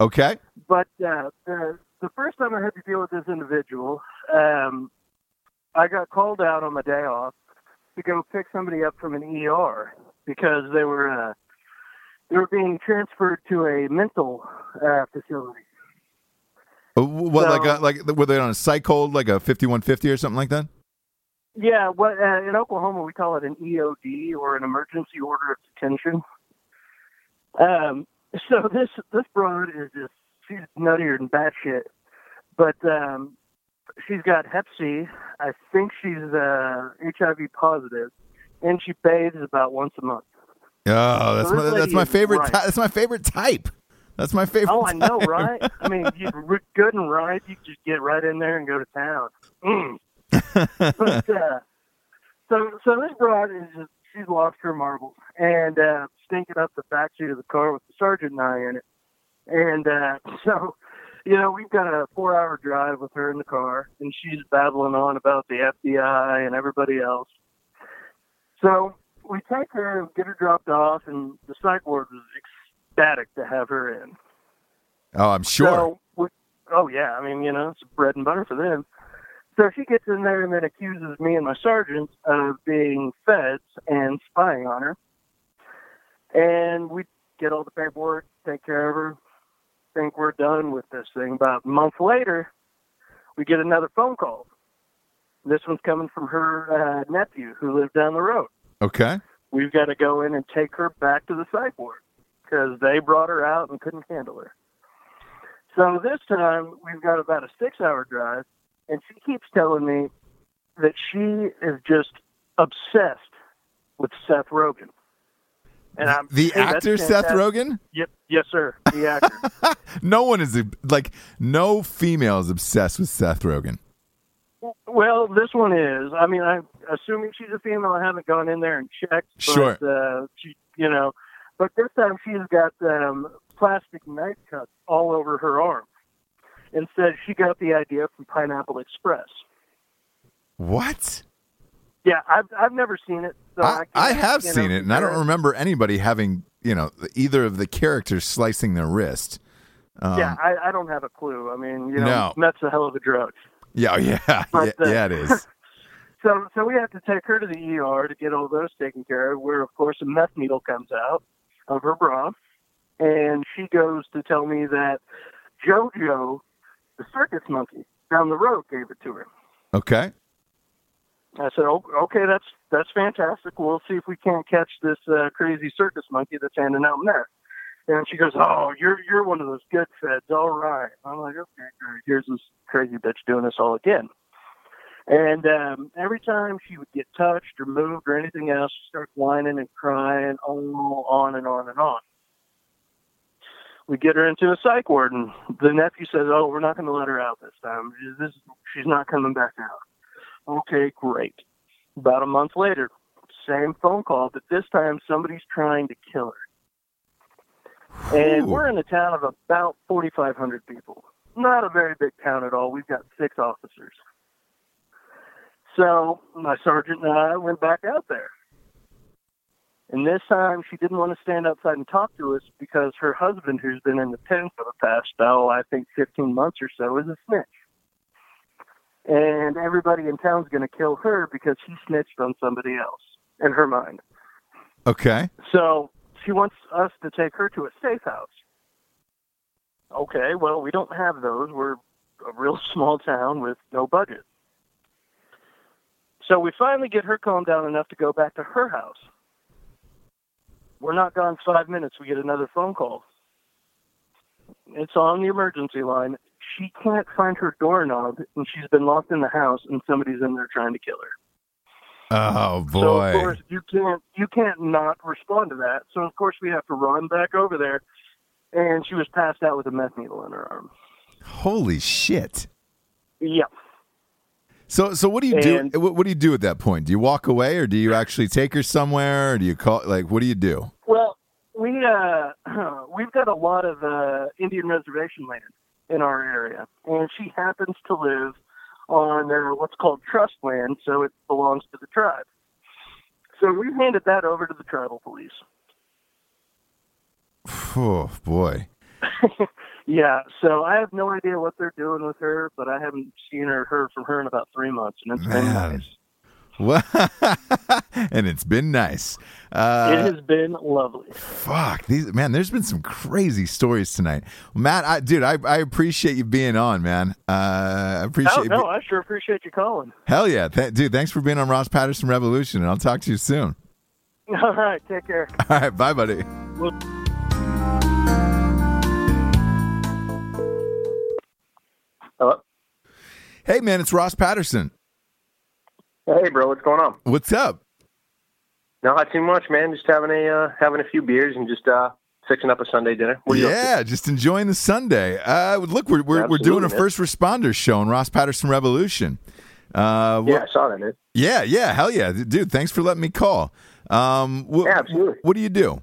Okay. But uh, the the first time I had to deal with this individual, um, I got called out on my day off to go pick somebody up from an ER because they were uh, they were being transferred to a mental uh, facility. Uh, What So- like a, like were they on a psych hold like a fifty one fifty or something like that? Yeah, what uh, in Oklahoma we call it an EOD or an emergency order of detention. Um, so this this broad is just she's nuttier than batshit, but um, she's got Hep C. I think she's uh, HIV positive, and she bathes about once a month. Oh, that's So my, that's my favorite. right. ty- that's my favorite type. That's my favorite. Oh, I know, type. right? I mean, you are good and right. You just get right in there and go to town. Mm. but uh, so so this broad is just she's lost her marbles and uh, stinking up the backseat of the car with the sergeant and I in it. And uh, so, you know, we've got a four-hour drive with her in the car, and she's babbling on about the FBI and everybody else. So we take her and get her dropped off, and the psych ward was ecstatic to have her in. Oh, I'm sure. So, we, oh yeah, I mean, you know, it's bread and butter for them. So she gets in there and then accuses me and my sergeant of being feds and spying on her. And we get all the paperwork, take care of her, think we're done with this thing. About a month later, we get another phone call. This one's coming from her uh, nephew who lived down the road. okay. We've got to go in and take her back to the ward because they brought her out and couldn't handle her. So this time we've got about a six hour drive, and she keeps telling me that she is just obsessed with Seth Rogen. And I'm The hey, actor Seth. Rogen. Yep, yes, sir. The actor. No one is like no female is obsessed with Seth Rogen. well, this one is. I mean, I'm assuming she's a female. I haven't gone in there and checked. But, Sure. Uh, she, you know, but this time she's got um, plastic knife cuts all over her arm, and said she got the idea from Pineapple Express. What? Yeah, I've I've never seen it. So I, I, I have you know, seen it, and I don't remember anybody having you know either of the characters slicing their wrist. Um, yeah, I, I don't have a clue. I mean, you know, No. meth's a hell of a drug. yeah, yeah, yeah, uh, yeah, it is. So, so we have to take her to the ER to get all those taken care of. Where, of course, a meth needle comes out of her bra, and she goes to tell me that JoJo, the circus monkey down the road, gave it to her. Okay. I said, "O- "Okay, that's that's fantastic. We'll see if we can't catch this uh, crazy circus monkey that's handing out meth." And she goes, "Oh, you're you're one of those good feds. All right." I'm like, "Okay, here's this crazy bitch doing this all again." And um, every time she would get touched or moved or anything else, she starts whining and crying, all on and on and on. We get her into a psych ward, and the nephew says, "Oh, we're not going to let her out this time. This she's not coming back out." Okay, great. About a month later, same phone call, but this time somebody's trying to kill her. And Ooh. we're in a town of about 4,500 people. Not a very big town at all. We've got six officers. So my sergeant and I went back out there. And this time she didn't want to stand outside and talk to us because her husband, who's been in the pen for the past, oh, I think 15 months or so, is a snitch and everybody in town's going to kill her because she snitched on somebody else in her mind. Okay. So she wants us to take her to a safe house. Okay, well, we don't have those. We're a real small town with no budget. So we finally get her calmed down enough to go back to her house. We're not gone five minutes. We get another phone call. It's on the emergency line. She can't find her doorknob, and she's been locked in the house, and somebody's in there trying to kill her. Oh boy! So of course you can't you can't not respond to that. So of course we have to run back over there, and she was passed out with a meth needle in her arm. Holy shit. Yeah. So so what do you do? And- What, what do you do at that point? Do you walk away, or do you actually take her somewhere, or do you call? Like, what do you do? Well, we uh we've got a lot of uh Indian reservation land in our area, and she happens to live on uh, what's called trust land, so it belongs to the tribe. So we handed that over to the tribal police. Oh boy. Yeah, so I have no idea what they're doing with her, but I haven't seen or heard from her in about three months, and it's been nice. Well, and it's been nice. Uh, it has been lovely. Fuck these man. There's been some crazy stories tonight, Matt. I, dude, I, I appreciate you being on, man. Uh, I appreciate. You no, be- I sure appreciate you calling. Hell yeah, Th- dude. Thanks for being on Ross Patterson Revolution, and I'll talk to you soon. All right, take care. All right, bye, buddy. Hello. Hey, man, it's Ross Patterson. Hey, bro, what's going on? What's up? Not too much, man. Just having a uh, having a few beers and just uh, fixing up a Sunday dinner. What are you? Yeah, just enjoying the Sunday. Uh, look, we're we're, we're doing a man. first responder show on Ross Patterson Revolution. Uh, Yeah, I saw that, man. yeah, yeah, hell yeah, dude. Thanks for letting me call. Um, wh- Yeah, absolutely. What do you do?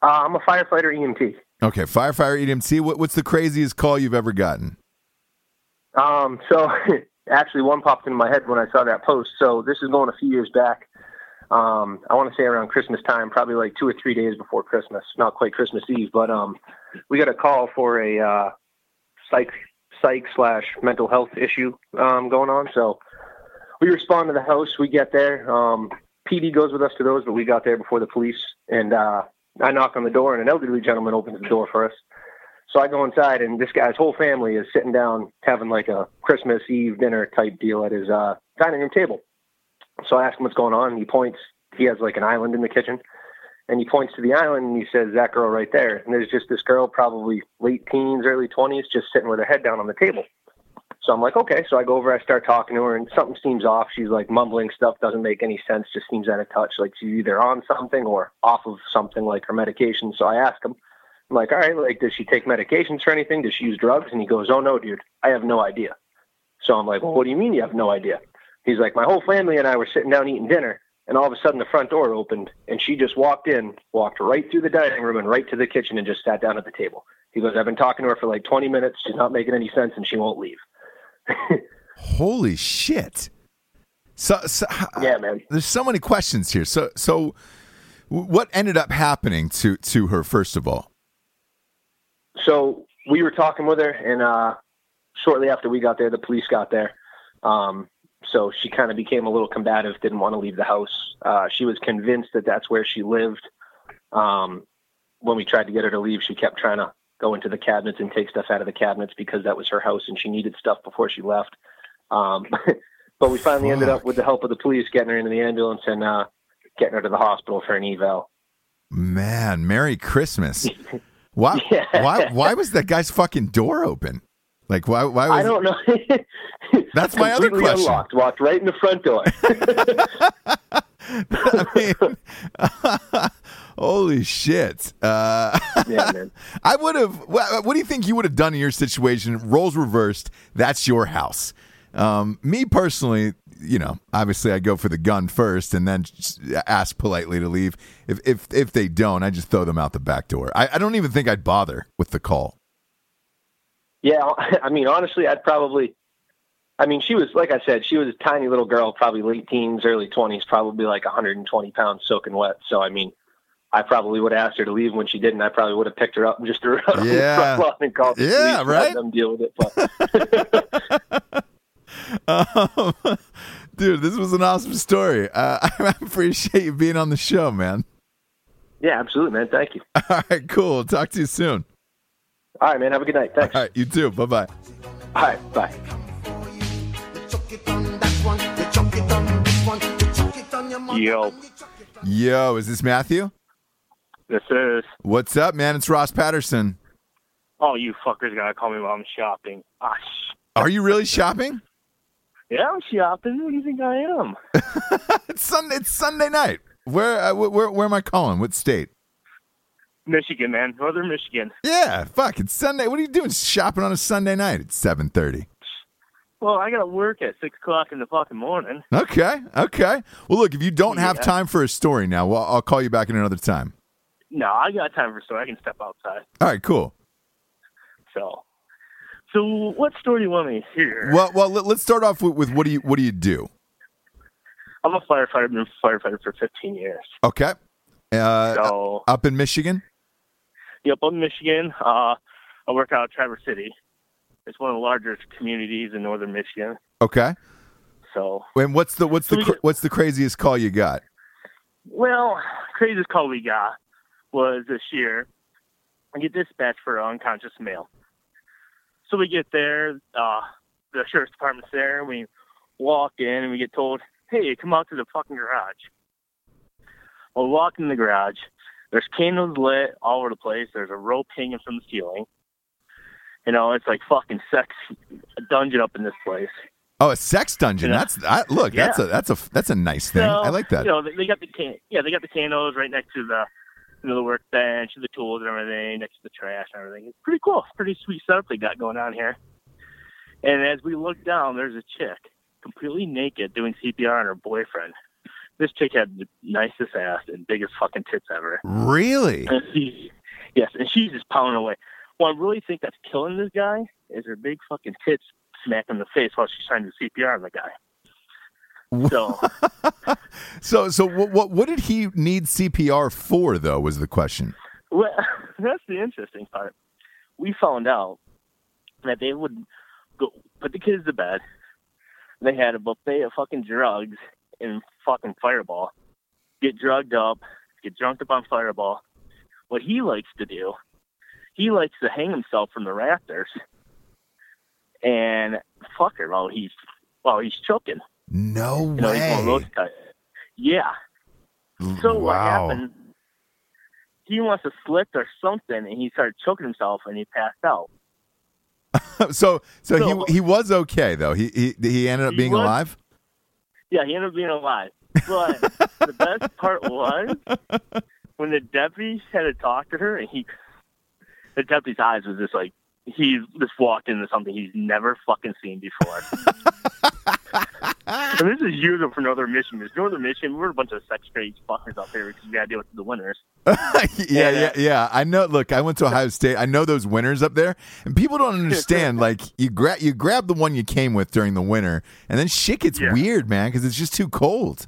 Uh, I'm a firefighter EMT. Okay, firefighter EMT. What, what's the craziest call you've ever gotten? Um, so actually, one popped into my head when I saw that post. So this is going a few years back. Um, I want to say around Christmas time, probably like two or three days before Christmas, not quite Christmas Eve, but um, we got a call for a uh, psych psych slash mental health issue um, going on. So we respond to the house. We get there. Um, PD goes with us to those, but we got there before the police. And uh, I knock on the door, and an elderly gentleman opens the door for us. So I go inside, and this guy's whole family is sitting down having like a Christmas Eve dinner type deal at his uh, dining room table. So I ask him what's going on, and he points. He has like an island in the kitchen, and he points to the island, and he says, "That girl right there." And there's just this girl, probably late teens, early twenties, just sitting with her head down on the table. So I'm like, okay. So I go over, I start talking to her, and something seems off. She's like mumbling stuff, doesn't make any sense, just seems out of touch. Like she's either on something or off of something, like her medication. So I ask him, I'm like, all right, like, does she take medications for anything? Does she use drugs? And he goes, oh no, dude, I have no idea. So I'm like, well, what do you mean you have no idea? He's like, my whole family and I were sitting down eating dinner, and all of a sudden the front door opened, and she just walked in, walked right through the dining room and right to the kitchen and just sat down at the table. He goes, I've been talking to her for like 20 minutes. She's not making any sense, and she won't leave. Holy shit! So, so Yeah, man. there's so many questions here. So, so what ended up happening to to her? First of all, so we were talking with her, and uh, shortly after we got there, the police got there. Um, so she kind of became a little combative, didn't want to leave the house. Uh, she was convinced that that's where she lived. Um, when we tried to get her to leave, she kept trying to go into the cabinets and take stuff out of the cabinets because that was her house and she needed stuff before she left. Um, but we finally ended up with the help of the police getting her into the ambulance and uh, getting her to the hospital for an eval. Man, Merry Christmas. Why? Yeah. Why? Why was that guy's fucking door open? Like, why? Why was? I don't know. That's my other question. Unlocked, walked right in the front door. I mean, holy shit. Uh, yeah, man. I would have. What, what do you think you would have done in your situation? Roles reversed. That's your house. Um, me personally, you know, obviously I go for the gun first and then ask politely to leave. If if if they don't, I just throw them out the back door. I, I don't even think I'd bother with the call. Yeah, I mean, honestly, I'd probably. I mean, she was like I said, she was a tiny little girl, probably late teens, early twenties, probably like 120 pounds, soaking wet. So, I mean, I probably would have asked her to leave when she didn't. I probably would have picked her up and just threw her out Yeah. on the front lawn and called the Yeah, police and right? had them deal with it. But Um, dude, this was an awesome story. Uh, I appreciate you being on the show, man. yeah, absolutely, man. Thank you. All right, cool. Talk to you soon. All right, man. Have a good night. Thanks. All right, you too. Bye bye. All right, bye. Yo, Yo, is this Matthew? this is. What's up, man? It's Ross Patterson. Oh, you fuckers gotta call me while I'm shopping. Ah, sh- Are you really shopping? Yeah, I'm shopping. What do you think I am? It's Sunday. It's Sunday night. Where, uh, where, where am I calling? What state? Michigan, man, Northern Michigan. Yeah, fuck. It's Sunday. What are you doing shopping on a Sunday night? at seven thirty. Well, I gotta work at six o'clock in the fucking morning. Okay, okay. Well, look, if you don't have Yeah. time for a story now, well, I'll call you back in another time. No, I got time for a story. I can step outside. All right, cool. So, so what story do you want me to hear? Well, well, let, let's start off with, with what do you what do you do? I'm a firefighter. I've been a firefighter for 15 years. Okay, uh, So, up in Michigan. yep, I'm in Michigan. Uh, I work out of Traverse City. It's one of the largest communities in Northern Michigan. Okay. So, And what's the what's the cr- what's the craziest call you got? Well, craziest call we got was this year. I get dispatched for an unconscious male. So we get there, uh, the sheriff's department's there. We walk in and we get told, "Hey, come out to the fucking garage." Well, we walk in the garage. There's candles lit all over the place. There's a rope hanging from the ceiling. You know, it's like fucking sex dungeon up in this place. Oh, a sex dungeon. Yeah. That's I, look. That's a that's a that's a nice thing. So, I like that. You know, they, they got the can- yeah, they got the candles right next to the you know the workbench, the tools and everything, next to the trash and everything. It's pretty cool. Pretty sweet setup they got going on here. And as we look down, there's a chick completely naked doing CPR on her boyfriend. This chick had the nicest ass and biggest fucking tits ever. Really? And she, yes, and she's just pounding away. What I really think that's killing this guy is her big fucking tits smacking the face while she's trying to do CPR on the guy. So So so what, what what did he need CPR for though? Was the question. Well, that's the interesting part. We found out that they would go put the kids to bed. They had a buffet of fucking drugs and fucking Fireball. Get drugged up, get drunk up on Fireball. What he likes to do, he likes to hang himself from the rafters and fuck her while he's while he's choking. No You know, he's one of way. those guys. Yeah. So what happened? He wants to slip or something, and he started choking himself, and he passed out. so so So- he he was okay though. He he he ended up He being was- alive. Yeah, he ended up being alive. But the best part was when the deputy had to talk to her, and he, the deputy's eyes was just like he just walked into something he's never fucking seen before. and this is up for Northern Michigan. Northern Michigan, we're a bunch of sex crazy fuckers out there because we got to deal with the winners. yeah, yeah, yeah. I know. Look, I went to Ohio State. I know those winners up there, and people don't understand. like you grab you grab the one you came with during the winter, and then shit gets Yeah. weird, man, because it's just too cold.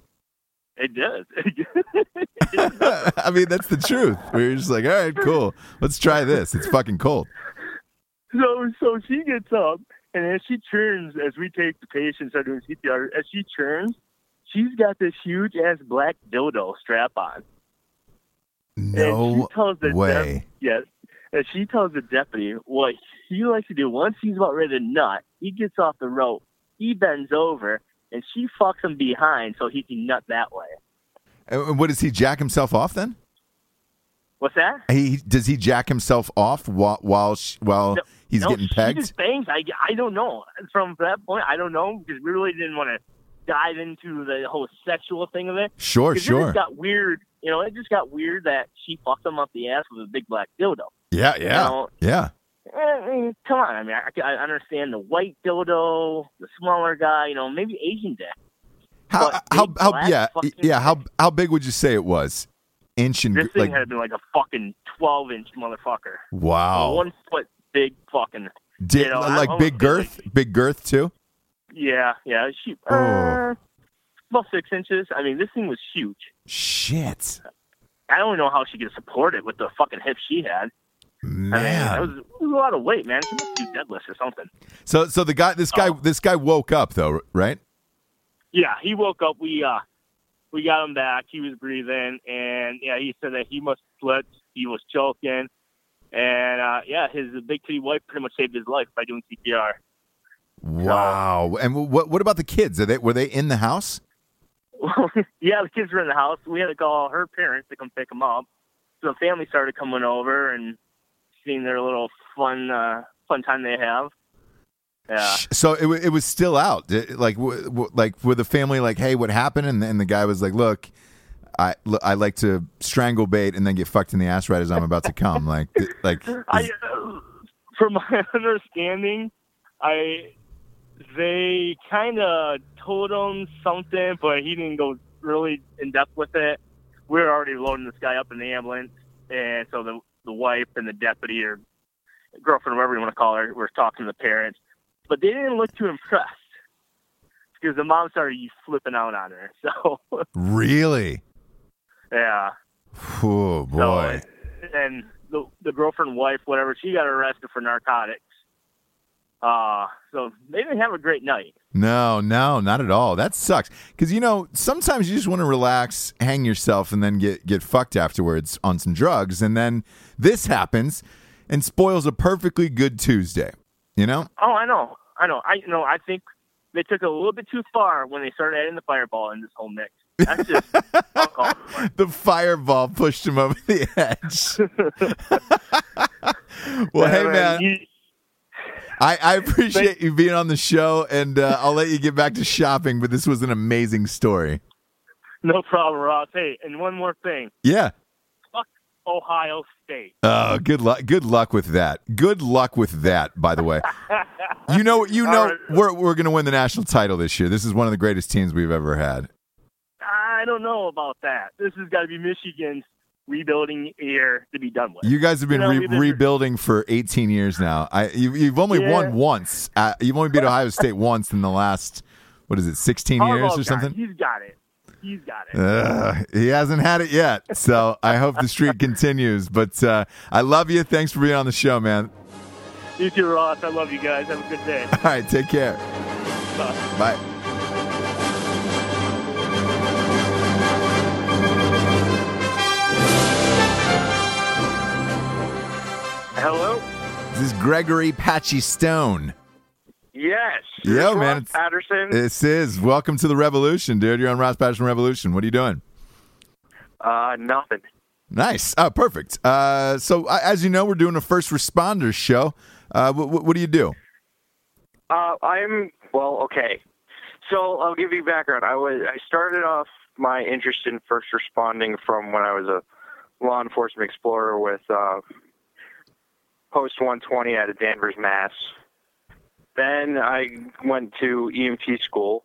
It does. I mean, that's the truth. We're just like, all right, cool. Let's try this. It's fucking cold. So so she gets up and as she turns, as we take the patients are doing CPR, as she turns, she's got this huge ass black dildo strap on. and No she tells the way. Yes. And she tells the deputy what he likes to do. Once he's about ready to nut, he gets off the rope. He bends over and she fucks him behind so he can nut that way. And what does he jack himself off then? What's that? He does he jack himself off while while sh- while he's no, getting she pegged? just bangs. I, I don't know. From that point, I don't know because we really didn't want to dive into the whole sexual thing of it. Sure, It sure. just got weird. You know, it just got weird that she fucked him up the ass with a big black dildo. Yeah, yeah, know, yeah. Eh, I mean, come on. I mean, I, I understand the white dildo, the smaller guy. You know, maybe Asian dick. How how how yeah yeah how how big would you say it was? Inch and This thing like had been like a fucking twelve inch motherfucker. wow. One foot big fucking. Did, you know, like big feel like- girth, big girth too. Yeah, yeah. She Oh. uh, about six inches. I mean, this thing was huge. Shit, I don't know how she could support it with the fucking hips she had. I mean, man. it was, it was a lot of weight, man. She must do deadlifts or something. So so the guy this guy Oh. this guy woke up though, right? Yeah, he woke up. We uh, we got him back. He was breathing, and yeah, he said that he must split. He was choking, and uh, yeah, his big titty wife pretty much saved his life by doing CPR. Wow. And what what about the kids? Are they were they in the house? yeah, the kids were in the house. We had to call her parents to come pick them up. So the family started coming over and seeing their little fun uh, fun time they have. Yeah. So it it was still out. Like w- w- like with the family like, "Hey, what happened?" And, and the guy was like, "Look, I l- I like to strangle bait and then get fucked in the ass right as I'm about to come." Like th- like I, uh, from my understanding, I they kind of told him something, but he didn't go really in depth with it. We were already loading this guy up in the ambulance, and so the the wife and the deputy or girlfriend, whatever you want to call her, were talking to the parents, but they didn't look too impressed because the mom started flipping out on her. So really? yeah. Oh boy. So, and the the girlfriend, wife, whatever, she got arrested for narcotics. Uh, so they didn't have a great night. No, no, not at all. That sucks. Because you know, sometimes you just want to relax, hang yourself, and then get get fucked afterwards on some drugs, and then this happens and spoils a perfectly good Tuesday. You know? Oh, I know, I know, I you know. I think they took it a little bit too far when they started adding the fireball in this whole mix. That's just the fireball pushed him over the edge. well, hey man, you- I, I appreciate you being on the show, and uh, I'll let you get back to shopping. But this was an amazing story. no problem, Ross. Hey, and one more thing. Yeah. Ohio State. Oh, good luck. Good luck with that. Good luck with that. By the way, you know, you know, right. we're we're going to win the national title this year. This is one of the greatest teams we've ever had. I don't know about that. This has got to be Michigan's rebuilding year to be done with. You guys have been You know, re- been- rebuilding for 18 years now. I you, you've only Yeah. won once. Uh, you've only beat Ohio State once in the last what is it, 16 years or something? He's got it. He's got it. Uh, he hasn't had it yet. So I hope the streak continues. But uh, I love you. Thanks for being on the show, man. You too, Ross. I love you guys. Have a good day. All right, take care. Bye. Bye. Hello? This is Gregory Patchy Stone. Yes. Yo, Ross man. it's- Patterson. This is welcome to the revolution, dude. You're on Ross Patterson Revolution. What are you doing? Uh, nothing. Nice. Oh, perfect. Uh, so, uh, as you know, we're doing a first responders show. Uh, what, what do you do? Uh, I'm well. Okay, so I'll give you background. I was I started off my interest in first responding from when I was a law enforcement explorer with uh, Post 120 out of Danvers, Mass. Then I went to EMT school,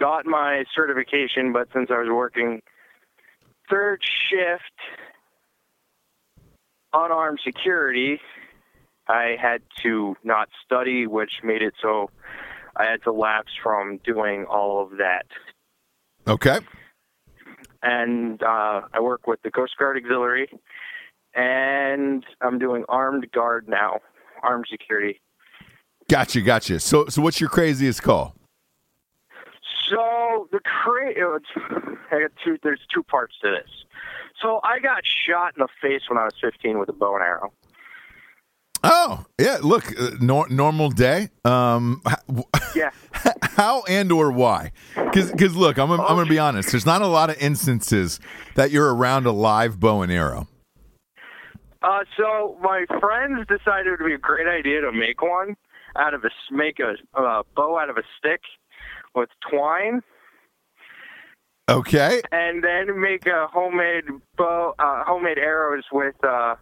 got my certification, but since I was working third shift unarmed security, I had to not study, which made it so I had to lapse from doing all of that. Okay. And uh, I work with the Coast Guard Auxiliary, and I'm doing armed guard now, armed security. Gotcha, gotcha. So, so what's your craziest call? So the cra- I got two. There's two parts to this. So I got shot in the face when I was 15 with a bow and arrow. Oh, yeah. Look, uh, nor- normal day. Um, Yeah. how and or why? Because look, I'm I'm gonna be honest. There's not a lot of instances that you're around a live bow and arrow. Uh, so my friends decided it would be a great idea to make one out of a make a uh, bow out of a stick with twine, Okay. and then make a homemade bow, uh, homemade arrows with uh,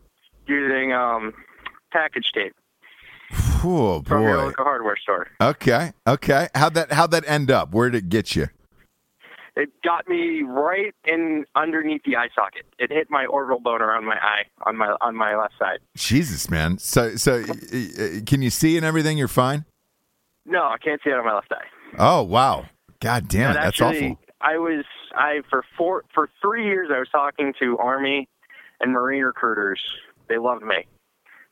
using um, package tape Oh from your local hardware store. Okay. Okay. How'd that How'd that end up? Where did it get you? It got me right in underneath the eye socket. It hit my orbital bone around my eye on my on my left side. Jesus, man. So so, uh, can you see and everything? You're fine. No, I can't see it on my left eye. Oh wow. God damn it. That's awful. I was I for four for three years I was talking to Army and Marine recruiters. They loved me.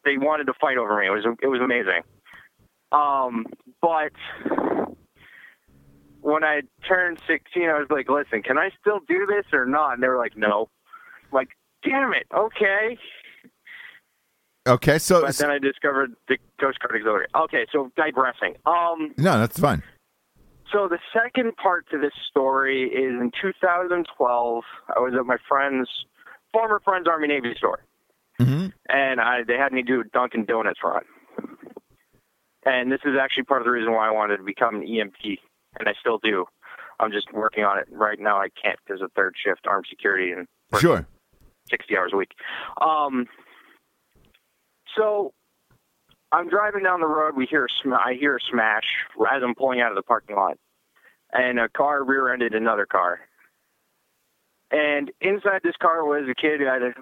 They wanted to fight over me. It was it was amazing. Um, but when I turned 16, I was like, "Listen, can I still do this or not?" And they were like, "No." I'm like, damn it. Okay. Okay. So But then I discovered the Coast Guard Auxiliary. Okay, so digressing. Um, no, that's fine. so the second part to this story is in 2012. I was at my friend's former friend's Army Navy store, Mm-hmm. and I they had me do a Dunkin' Donuts run. And this is actually part of the reason why I wanted to become an EMT, and I still do. I'm just working on it right now. I can't because of third shift armed security and Sure. 60 hours a week. Um, so I'm driving down the road. We hear a sm- I hear a smash as I'm pulling out of the parking lot, and a car rear-ended another car. And inside this car was a kid, had a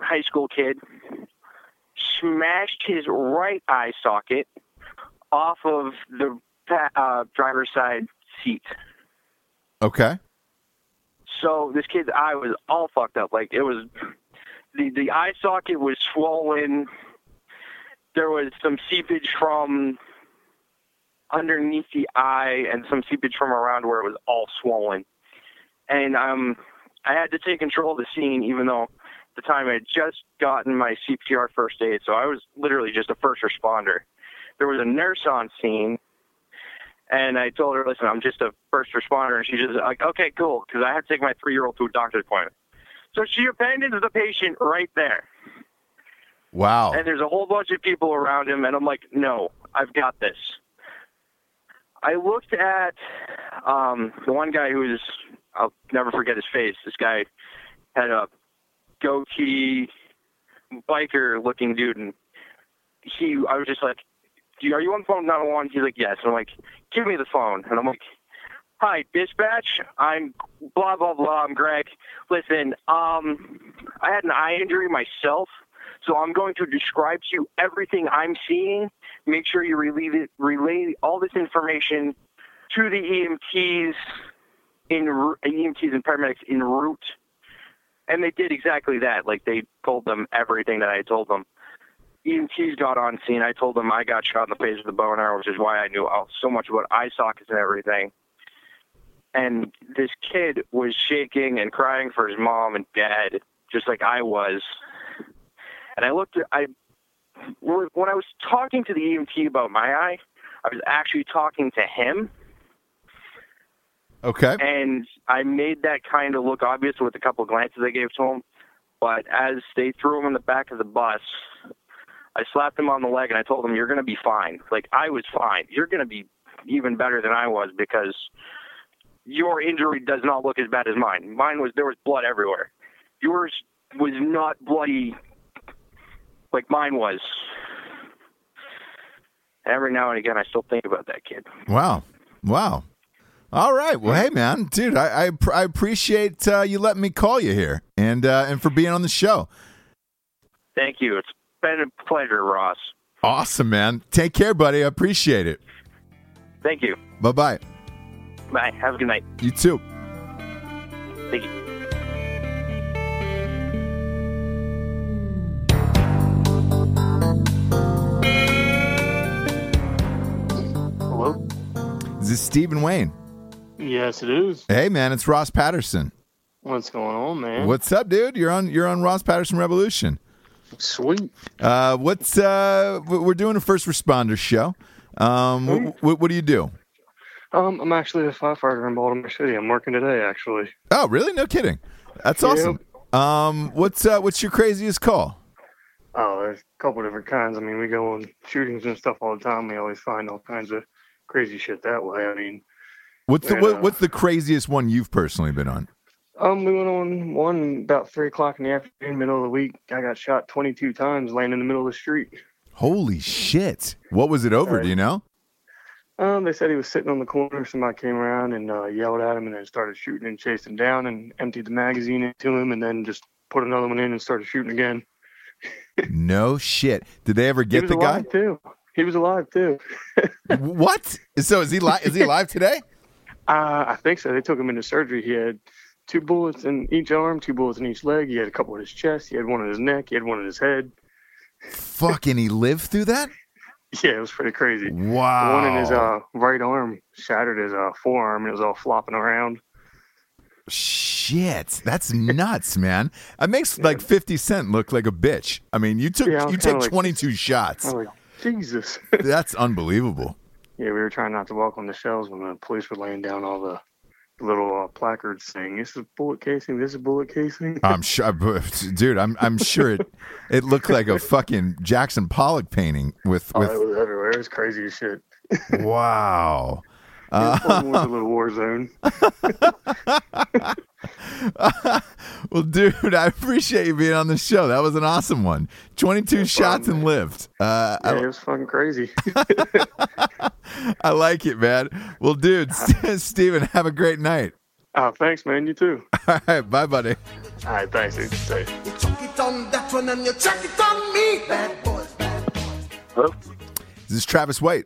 high school kid, smashed his right eye socket off of the uh, driver's side seat. Okay. So this kid's eye was all fucked up. Like it was, the the eye socket was swollen. There was some seepage from underneath the eye and some seepage from around where it was all swollen. And um, I had to take control of the scene, even though at the time I had just gotten my CPR first aid. So I was literally just a first responder. There was a nurse on scene and I told her, listen, I'm just a first responder. And she's just like, okay, cool, because I had to take my three year old to a doctor's appointment. So she abandons the patient right there. Wow. And there's a whole bunch of people around him. And I'm like, no, I've got this. I looked at um, the one guy who was, I'll never forget his face. This guy had a goatee, biker looking dude. And he, I was just like, "Do you- are you on the phone 911? He's like, yes. And I'm like, give me the phone. And I'm like, hi, dispatch. I'm blah, blah, blah. I'm Greg. Listen, um, I had an eye injury myself. So I'm going to describe to you everything I'm seeing. Make sure you relay, relay all this information to the EMTs in EMTs and paramedics en route. And they did exactly that. Like they told them everything that I told them. EMTs got on scene. I told them I got shot in the face with a bow and arrow, which is why I knew all, so much about eye sockets and everything. And this kid was shaking and crying for his mom and dad, just like I was. And I looked at, I, when I was talking to the EMT about my eye, I was actually talking to him. Okay. And I made that kind of look obvious with a couple of glances I gave to him. But as they threw him in the back of the bus, I slapped him on the leg and I told him, You're going to be fine. Like, I was fine. You're going to be even better than I was because your injury does not look as bad as mine. Mine was, there was blood everywhere. Yours was not bloody like mine was. Every now and again, I still think about that kid. Wow. Wow. All right. Well, hey, man, dude, I I, I appreciate uh, you letting me call you here and uh, and for being on the show. Thank you. It's been a pleasure, Ross. Awesome, man. Take care, buddy. I appreciate it. Thank you. Bye bye. Bye. Have a good night. You too. Thank you. Hello? Is this Stephen Wayne? Yes, it is. Hey, man, it's Ross Patterson. What's going on, man? What's up, dude? You're on. You're on Ross Patterson Revolution. Sweet. Uh, what's uh? We're doing a first responder show. Um, wh- wh- what do you do? Um, I'm actually a firefighter in Baltimore City. I'm working today, actually. Oh, really? No kidding. That's Yep. awesome. Um, what's uh, what's your craziest call? Oh, there's a couple different kinds. I mean, we go on shootings and stuff all the time. We always find all kinds of crazy shit that way. I mean, What's the what, uh, what's the craziest one you've personally been on? Um, we went on one about three o'clock in the afternoon, middle of the week. I got shot 22 times, laying in the middle of the street. Holy shit! What was it over? Do you know? Um, they said he was sitting on the corner. Somebody came around and uh, yelled at him, and then started shooting and chased him down, and emptied the magazine into him, and then just put another one in and started shooting again. No shit. Did they ever get the guy? too. He was alive too. what? So is he li- is he alive today? Uh, I think so. They took him into surgery. He had two bullets in each arm, two bullets in each leg. He had a couple in his chest. He had one in his neck. He had one in his head. Fucking, he lived through that. Yeah, it was pretty crazy. Wow. The one in his uh, right arm shattered his uh, forearm, and it was all flopping around. Shit, that's nuts, man. It makes like Fifty Cent look like a bitch. I mean, you took Yeah, you take like- twenty two shots. Like, Jesus. That's unbelievable. Yeah, we were trying not to walk on the shelves when the police were laying down all the little uh, placards saying, "This is bullet casing. This is bullet casing." I'm sure, dude. I'm I'm sure it it looked like a fucking Jackson Pollock painting with Oh, with. it was everywhere. It was crazy as shit. wow. It was Uh, a little war zone. well, dude, I appreciate you being on the show. That was an awesome one. 22 shots and lived. Uh, Yeah, I, it was fucking crazy. I like it, man. Well, dude, Steven, have a great night. Oh, thanks, man. You too. All right, bye, buddy. All right, thanks, dude. Safe. Chuck it on that one and you chuck it on me. Bad boys. This is Travis White.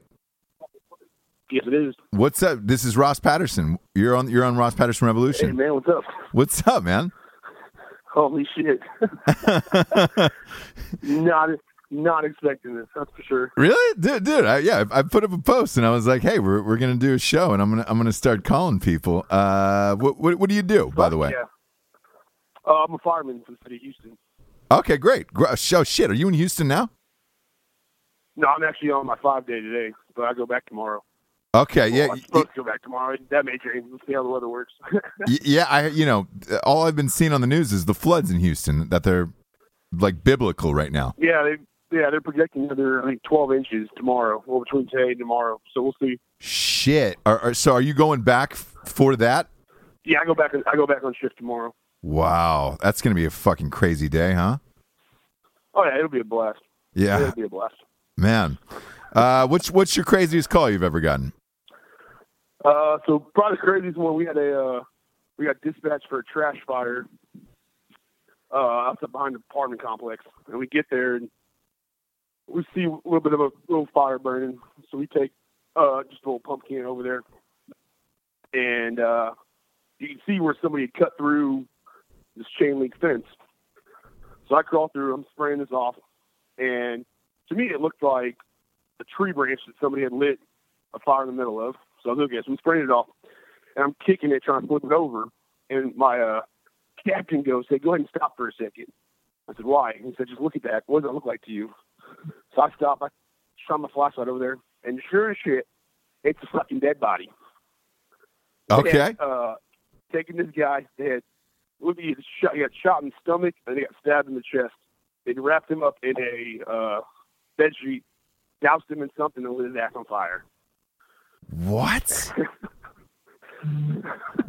Yes, it is. What's up? This is Ross Patterson. You're on. You're on Ross Patterson Revolution. Hey, man, what's up? What's up, man? Holy shit. not not expecting this, that's for sure. Really, dude? dude I, yeah, I, put up a post and I was like, "Hey, we're we're gonna do a show, and I'm gonna I'm gonna start calling people." Uh, what what, what do you do, by the way? Yeah. Uh, I'm a fireman from the city of Houston. Okay, great. Gr- Oh shit, are you in Houston now? No, I'm actually on my five day today, but I go back tomorrow. Okay, yeah, I'm supposed to go back tomorrow. That may change. We'll see how the weather works. yeah. I you know all I've been seeing on the news is the floods in Houston that they're like biblical right now. yeah, they yeah they're projecting another I think 12 inches tomorrow. Well, between today and tomorrow, so we'll see. Shit. Are, are, so are you going back for that? Yeah, I go back. I go back on shift tomorrow. Wow, that's gonna be a fucking crazy day, huh? Oh yeah, it'll be a blast. Yeah. it'll be a blast. Man, uh, what's what's your craziest call you've ever gotten? Uh, so probably the craziest one we had a uh, we got dispatched for a trash fire uh, outside behind the apartment complex, and we get there and we see a little bit of a little fire burning. So we take uh, just a little pump can over there, and uh, you can see where somebody had cut through this chain link fence. So I crawl through. I'm spraying this off, and to me it looked like a tree branch that somebody had lit a fire in the middle of. So I at it. I'm spraying it off, and I'm kicking it, trying to flip it over. And my uh, captain goes, "Hey, go ahead and stop for a second. I said, "Why?" He said, "Just look at that. What does that look like to you?" So I stop. I shine my flashlight over there, and sure as shit, it's a fucking dead body. They Okay. had, uh, taking this guy, they had look, he, shot, he got shot in the stomach and he got stabbed in the chest. They wrapped him up in a uh, bed sheet, doused him in something, and lit his ass on fire. What?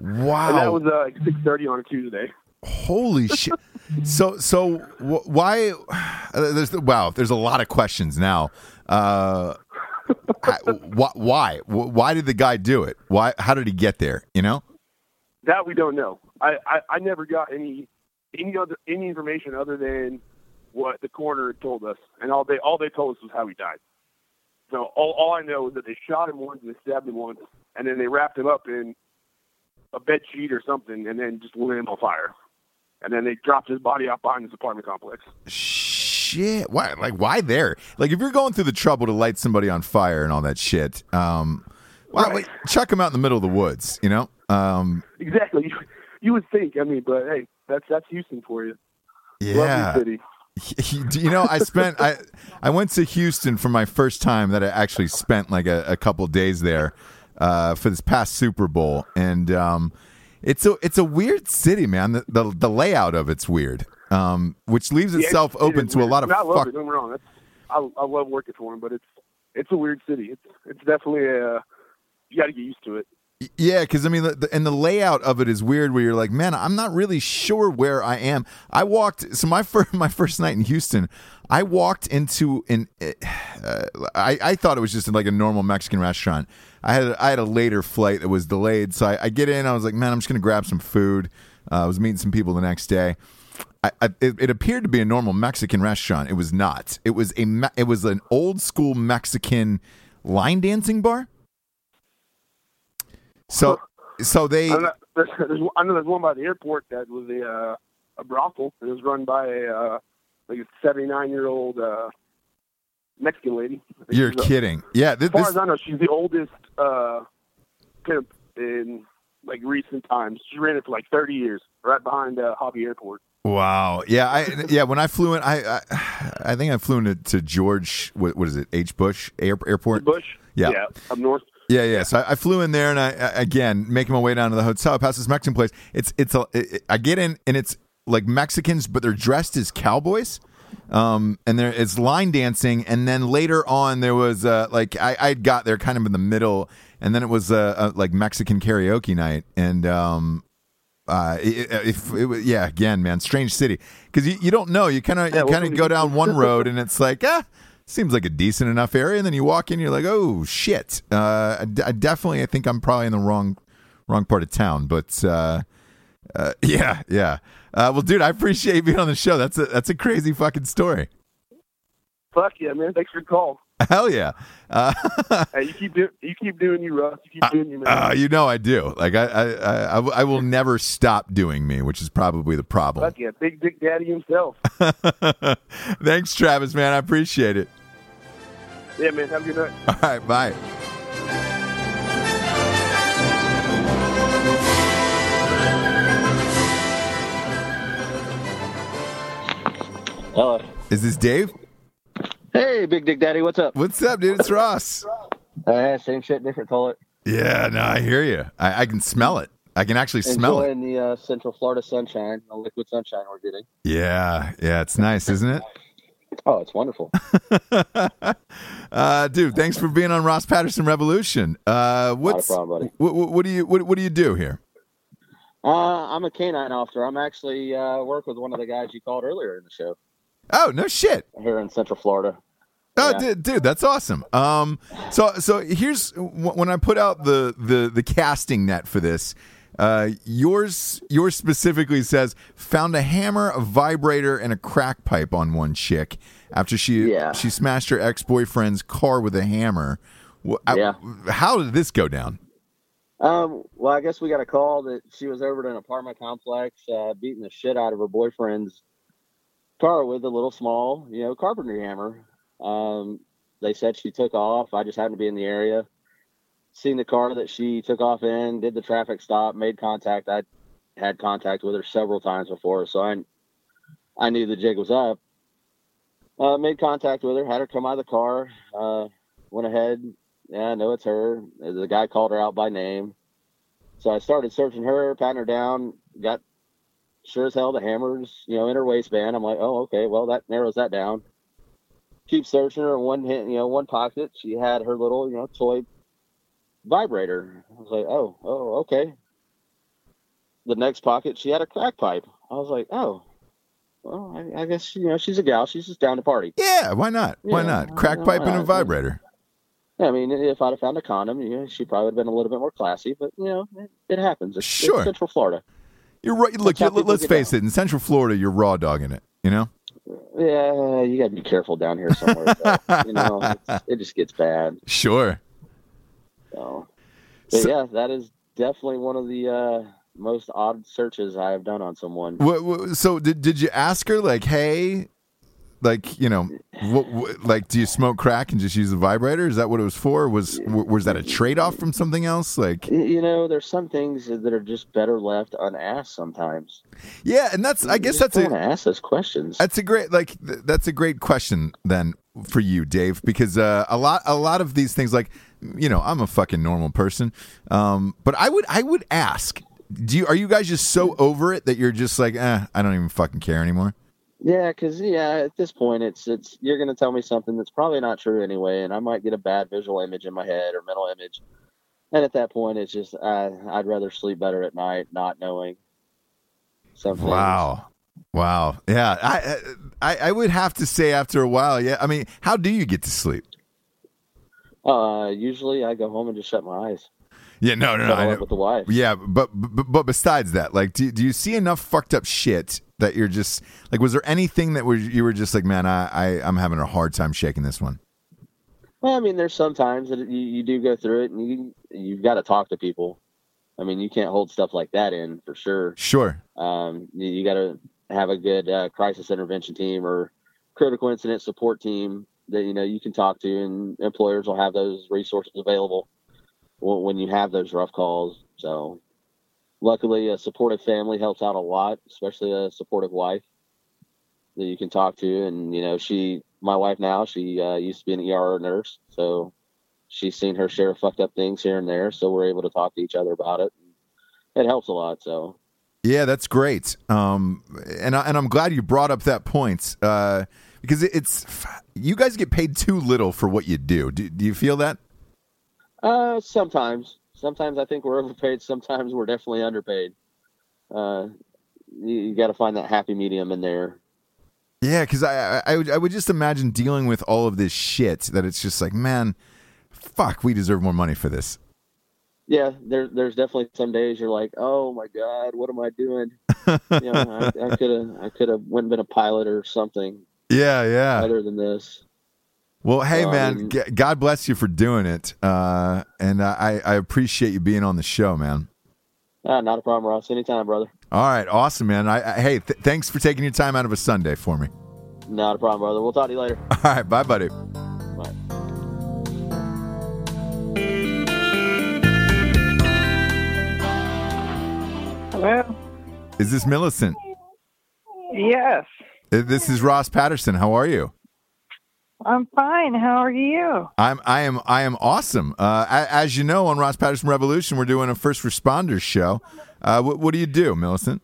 And that was uh, six thirty on a Tuesday. Holy shit. So so wh- why? Uh, there's wow. There's a lot of questions now. Uh, I- wh- why? Wh- Why did the guy do it? Why? How did he get there? You know? That we don't know. I, I, I never got any any other any information other than what the coroner told us, and all they all they told us was how he died. So all all I know is that they shot him once and they stabbed him once, and then they wrapped him up in a bed sheet or something, and then just lit him on fire. And then they dropped his body out behind this apartment complex. Shit. Why? Like why there? Like if you're going through the trouble to light somebody on fire and all that shit, um, Well, like, chuck him out in the middle of the woods, you know? Um, Exactly. You, you would think. I mean, but hey, that's that's Houston for you. yeah. Lovely city. You know I spent I I went to Houston for my first time that I actually spent like a, a couple days there uh, for this past Super Bowl and um, it's a it's a weird city man the the, the layout of it's weird um, which leaves Yeah, itself it open to a lot of I love fuck it. Don't wrong. I I love working for him, but it's it's a weird city. It's it's definitely a you got to get used to it. Yeah, because I mean, the, and the layout of it is weird. Where you're like, man, I'm not really sure where I am. I walked. So my first my first night in Houston, I walked into an. Uh, I I thought it was just like a normal Mexican restaurant. I had I had a later flight that was delayed, so I, I get in. I was like, man, I'm just gonna grab some food. Uh, I was meeting some people the next day. I, I, it, it appeared to be a normal Mexican restaurant. It was not. It was a it was an old school Mexican line dancing bar. So so they I know, there's, I know there's one by the airport that was a uh, a brothel. It was run by a uh, like a 79 year old uh, Mexican lady. You're she's a- kidding. Yeah, As far this, as I know, she's the oldest uh, pimp in like recent times. She ran it for like 30 years, right behind uh, Hobby Airport. wow. Yeah, I yeah. When I flew in, I I, I think I flew into to George. What, what is it? H. Bush Air, Airport. Bush. Yeah. yeah, up north. Yeah, yeah. So I, I flew in there, and I, I again making my way down to the hotel. I pass this Mexican place. It's it's a. It, I get in, and it's like Mexicans, but they're dressed as cowboys. Um, and there it's line dancing, and then later on there was uh like I I got there kind of in the middle, and then it was uh, uh like Mexican karaoke night, and um. Uh, it, it- if it, yeah, again, man, strange city because you, you don't know. You kind of you kind of go down one road and it's like ah, seems like a decent enough area, and then you walk in, you're like, oh shit. Uh, I, d- I definitely, I think I'm probably in the wrong wrong part of town, but uh, uh, yeah, yeah. Uh, well, dude, I appreciate you being on the show. That's a that's a crazy fucking story. Fuck yeah, man! Thanks for the call. Hell yeah. Uh, hey, you keep do- you keep doing you, Russ. You keep doing you, man. uh, you know I do. Like I, I, I, I will never stop doing me, which is probably the problem. Fuck yeah, Big Dick Daddy himself. Thanks, Travis, man. I appreciate it. Yeah, man. Have a good night. All right, bye. Hello. Is this Dave? Hey, Big Dick Daddy, what's up? What's up, dude? It's Ross. Uh, same shit, different toilet. Yeah, no, I hear you. I, I can smell it. I can actually smell it. Enjoying the uh, Central Florida sunshine, the liquid sunshine we're getting. Yeah, yeah, it's nice, isn't it? Oh, it's wonderful. Uh, dude, thanks for being on Ross Patterson Revolution. Uh, what's problem. What, what, do you what, what do you do here? Uh, I'm a canine officer. I'm actually uh, work with one of the guys you called earlier in the show Oh, no shit. here in Central Florida. Oh, Yeah. dude, dude, that's awesome. Um, so so here's wh- when I put out the the the casting net for this. Uh, yours yours specifically says found a hammer, a vibrator, and a crack pipe on one chick after she Yeah. she smashed her ex boyfriend's car with a hammer. I- Yeah. how did this go down? Um, well, I guess we got a call that she was over at an apartment complex, uh, beating the shit out of her boyfriend's car with a little small, you know, carpentry hammer. Um, they said she took off. I just happened to be in the area, seen the car that she took off in, did the traffic stop, made contact. I had contact with her several times before, so I, I knew the jig was up. Uh, made contact with her, had her come out of the car, uh, went ahead. Yeah, I know it's her. The guy called her out by name. So I started searching her, patting her down, got sure as hell the hammers, you know, in her waistband. I'm like, oh, okay, well that narrows that down. Keep searching her in one hand, you know, one pocket. She had her little, you know, toy vibrator. I was like, oh, oh, okay. The next pocket, she had a crack pipe. I was like, oh, well, I, I guess you know she's a gal. She's just down to party. Yeah, why not? Why Yeah, not? Crack pipe and a vibrator. Yeah, I mean, if I'd have found a condom, you know, she probably would have been a little bit more classy. But you know, it, it happens. It's, it's Sure. Central Florida. You're right. Look, you, let's face down. it. In Central Florida, you're raw dogging it. You know. Yeah, you got to be careful down here somewhere. though. you know, it's, it just gets bad. Sure. So, but So- yeah, that is definitely one of the uh, most odd searches I have done on someone. What, what, so did did you ask her like, hey, Like, you know, what, like, do you smoke crack and just use the vibrator? Is that what it was for? Was was that a trade off from something else? Like, You know, there's some things that are just better left unasked sometimes. yeah, and that's I You guess that's a ask those questions. That's a great like th- that's a great question then for you, Dave, because uh, a lot a lot of these things like you know I'm a fucking normal person, um, but I would I would ask, do you are you guys just so over it that you're just like eh, I don't even fucking care anymore? Yeah, because yeah, at this point, it's it's you're going to tell me something that's probably not true anyway, and I might get a bad visual image in my head or mental image, and at that point, it's just I I'd rather sleep better at night not knowing something. Wow. Wow. Yeah. I, I I would have to say after a while, yeah. I mean, how do you get to sleep? Uh, usually I go home and just shut my eyes. Yeah, no, no, no. I know. with the wife. Yeah, but, but but besides that, like, do do you see enough fucked up shit that you're just like? Was there anything that was you were just like, man, I, I I'm having a hard time shaking this one. Well, I mean, there's sometimes that you, you do go through it, and you you've got to talk to people. I mean, you can't hold stuff like that in for sure. Sure. Um, you, you got to have a good uh, crisis intervention team or critical incident support team that you know you can talk to, and employers will have those resources available when, you have those rough calls. So, luckily, a supportive family helps out a lot, especially a supportive wife that you can talk to. And you know, she, my wife now, she uh, used to be an ER nurse, so she's seen her share of fucked up things here and there. So we're able to talk to each other about it. It helps a lot. So. Yeah, that's great. Um, and I, and I'm glad you brought up that point uh, because it's you guys get paid too little for what you do. Do, do you feel that? Uh, sometimes. Sometimes I think we're overpaid. Sometimes we're definitely underpaid. Uh, you, you got to find that happy medium in there. Yeah, because I, I I would I would just imagine dealing with all of this shit that it's just like, man, fuck, we deserve more money for this. Yeah, there, there's definitely some days you're like, oh my god, what am I doing? you know, I could have, I could have went and been a pilot or something Yeah, yeah. Better than this. Well, hey, Well, I man, g- God bless you for doing it, uh, and I I appreciate you being on the show, man. Ah, not a problem, Ross. Anytime, brother. All right, awesome, man. I, I hey, th- thanks for taking your time out of a Sunday for me. Not a problem, brother. We'll talk to you later. All right, bye, buddy. Bye. Hello? Is this Millicent? Yes, Uh, This is Ross Patterson. How are you? I'm fine. How are you? I'm I am I am awesome. Uh, as you know, on Ross Patterson Revolution, we're doing a first responders show. Uh, what, what do you do, Millicent?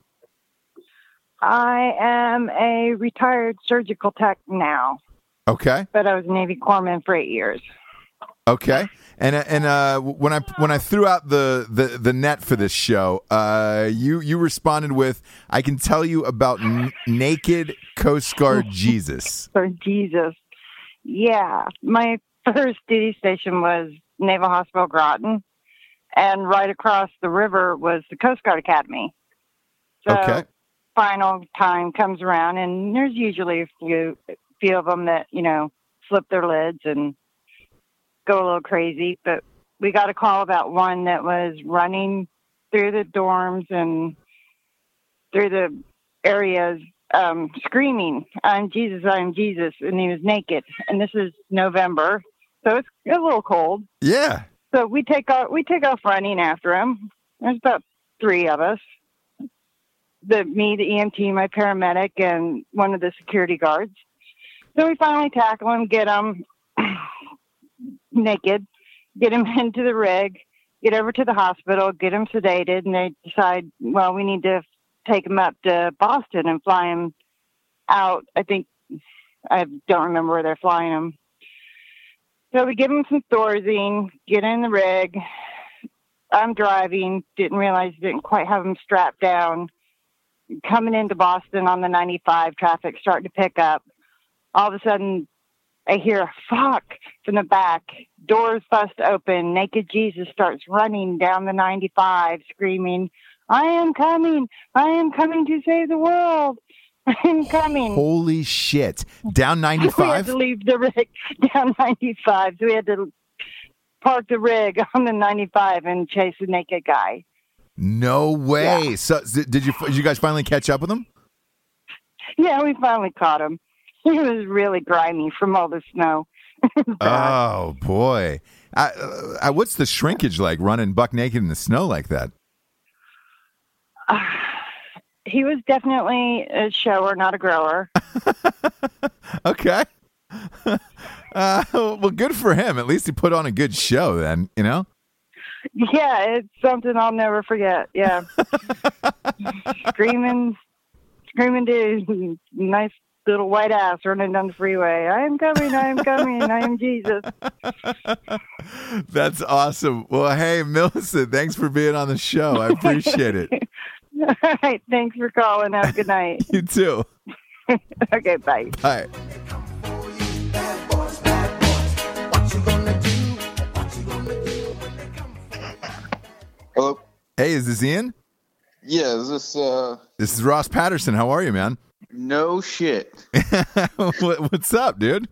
I am a retired surgical tech now, Okay, but I was a Navy corpsman for eight years. okay. And uh, and uh, when I when I threw out the, the, the net for this show, uh, you you responded with, "I can tell you about n- naked Coast Guard Jesus." For Jesus. Yeah. My first duty station was Naval Hospital Groton, and right across the river was the Coast Guard Academy. So Okay. final time comes around, and there's usually a few, few of them that, you know, flip their lids and go a little crazy. But we got a call about one that was running through the dorms and through the areas um, screaming, I'm Jesus, I'm Jesus. And he was naked. And this is November. So it's a little cold. Yeah. So we take off we take off running after him. There's about three of us. The me, the EMT, my paramedic, and one of the security guards. So we finally tackle him, get him naked, get him into the rig, get over to the hospital, get him sedated, and they decide, well, we need to take him up to Boston and fly him out. I think I don't remember where they're flying him. So we give him some Thorazine, get in the rig. I'm driving, didn't realize didn't quite have him strapped down. Coming into Boston on the 95, traffic starting to pick up. All of a sudden, I hear fuck from the back. Doors bust open. Naked Jesus starts running down the 95, screaming, I am coming. I am coming to save the world. I am coming. Holy shit! Down 95? We had to leave the rig down 95. So we had to park the rig on the 95 and chase the naked guy. No way. So did you did you guys finally catch up with him? Yeah, we finally caught him. he was really grimy from all the snow. Oh boy. Uh, uh, what's the shrinkage like running buck naked in the snow like that? he was definitely a shower, not a grower. Okay. uh, well, good for him. At least he put on a good show. Then you know. yeah, it's something I'll never forget. Yeah, screaming, screaming dude, nice little white ass running down the freeway. I am coming. I am coming. I am Jesus. That's awesome. Well, hey, Millicent, thanks for being on the show. I appreciate it. All right, thanks for calling. Have a good night. You too. okay, bye. Bye. Hello. Hey, is this Ian? Yeah, is this uh This is Ross Patterson. How are you, man? No shit. What- What's up, dude?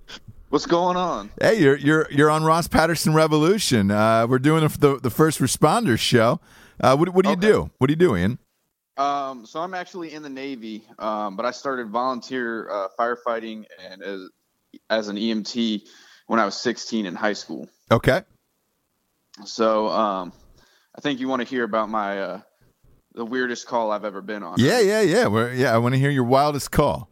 What's going on? Hey, you're you're you're on Ross Patterson Revolution. Uh, we're doing the, the the first responders show. Uh, what what do you do? What do you do, Ian? Um so I'm actually in the Navy, um, but I started volunteer uh, firefighting and as as an EMT when I was 16 in high school. Okay. So um I think you want to hear about my uh the weirdest call I've ever been on. Yeah, yeah, yeah. We're, yeah, I want to hear your wildest call.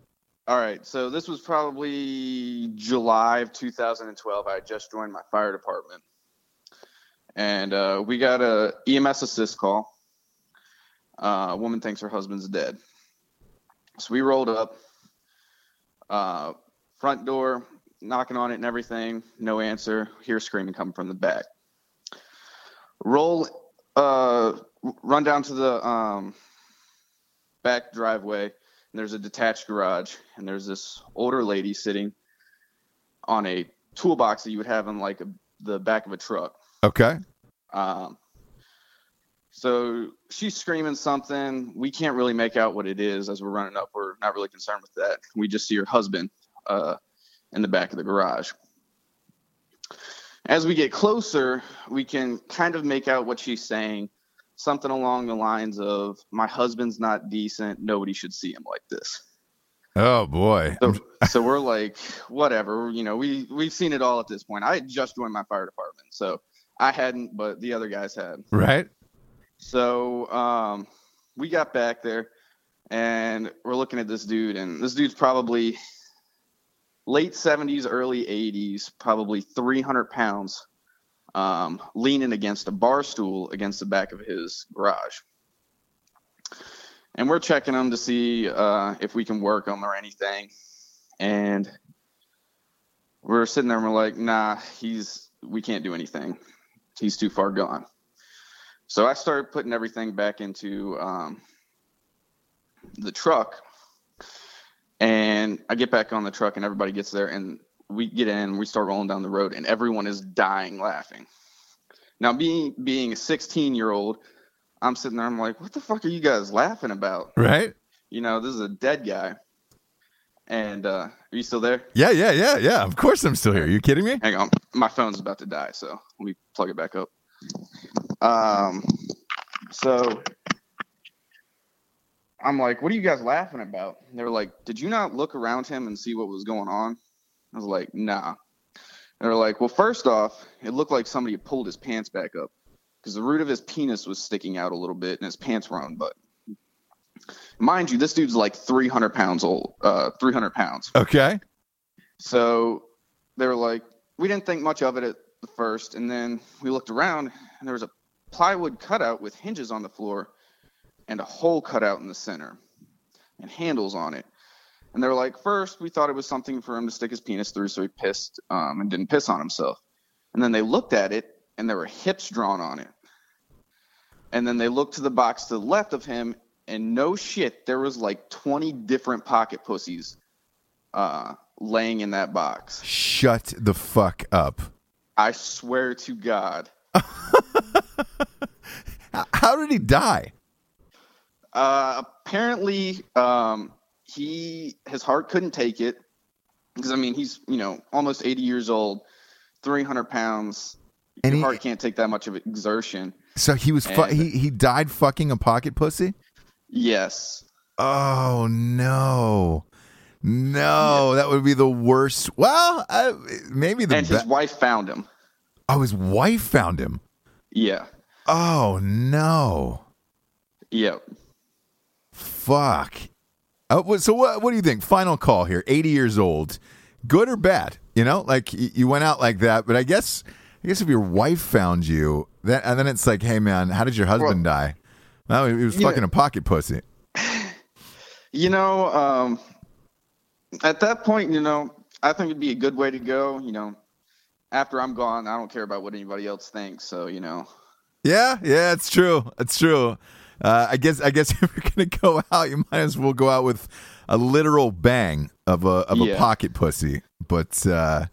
All right, so this was probably July of 2012. I had just joined my fire department, and uh, we got a EMS assist call. Uh, a woman thinks her husband's dead, so we rolled up. Uh, front door, knocking on it and everything. No answer. Hear screaming coming from the back. Roll, uh, run down to the um, back driveway and there's a detached garage and there's this older lady sitting on a toolbox that you would have in like a, the back of a truck. Okay. um, so she's screaming something. We can't really make out what it is as we're running up. We're not really concerned with that. We just see her husband uh, in the back of the garage as we get closer we can kind of make out what she's saying something along the lines of my husband's not decent nobody should see him like this Oh boy. so, so we're like whatever you know we we've seen it all at this point i had just joined my fire department so i hadn't but the other guys had Right. so um, we got back there and we're looking at this dude, and this dude's probably late 70s, early 80s, probably 300 pounds, um, leaning against a bar stool against the back of his garage. And we're checking him to see uh, if we can work him or anything. And we're sitting there and we're like, nah, he's we can't do anything. He's too far gone. So I started putting everything back into um, the truck, and I get back on the truck, and everybody gets there, and we get in, we start rolling down the road, and everyone is dying laughing. Now, being being a 16 year old, I'm sitting there, I'm like, what the fuck are you guys laughing about? Right. You know, this is a dead guy. And uh, are you still there? Yeah, yeah, yeah, yeah. Of course I'm still here. you kidding me? Hang on, my phone's about to die, so let me plug it back up. Um, so I'm like, "What are you guys laughing about?" And they were like, "Did you not look around him and see what was going on?" I was like, "Nah." They were like, "Well, first off, it looked like somebody had pulled his pants back up because the root of his penis was sticking out a little bit, and his pants were unbuttoned." Mind you, this dude's like 300 pounds old, uh, 300 pounds. Okay. So they were like, we didn't think much of it at the first, and then we looked around, and there was a plywood cutout with hinges on the floor, and a hole cut out in the center, and handles on it. And they were like, first we thought it was something for him to stick his penis through, so he pissed um, and didn't piss on himself. And then they looked at it, and there were hips drawn on it. And then they looked to the box to the left of him, and no shit, there was like 20 different pocket pussies uh, laying in that box. Shut the fuck up. I swear to God. How did he die? Uh, apparently, um, he his heart couldn't take it because I mean he's you know almost 80 years old, 300 pounds. And Your he- heart can't take that much of exertion. So he was fu- And- he he died fucking a pocket pussy? Yes. Oh no. No, that would be the worst. Well, I, maybe the and his be- wife found him. Oh, his wife found him. Yeah. Oh no. Yep. Fuck. Uh, so what? What do you think? Final call here. Eighty years old. Good or bad? You know, like y- you went out like that. But I guess, I guess if your wife found you, then and then it's like, hey man, how did your husband die? No, he was Yeah. fucking a pocket pussy. You know, um, at that point, you know, I think it'd be a good way to go. You know, after I'm gone, I don't care about what anybody else thinks. So, you know, Yeah, yeah, it's true. It's true. Uh, I guess. I guess if you're gonna go out, you might as well go out with a literal bang of a of a Yeah. pocket pussy. But uh,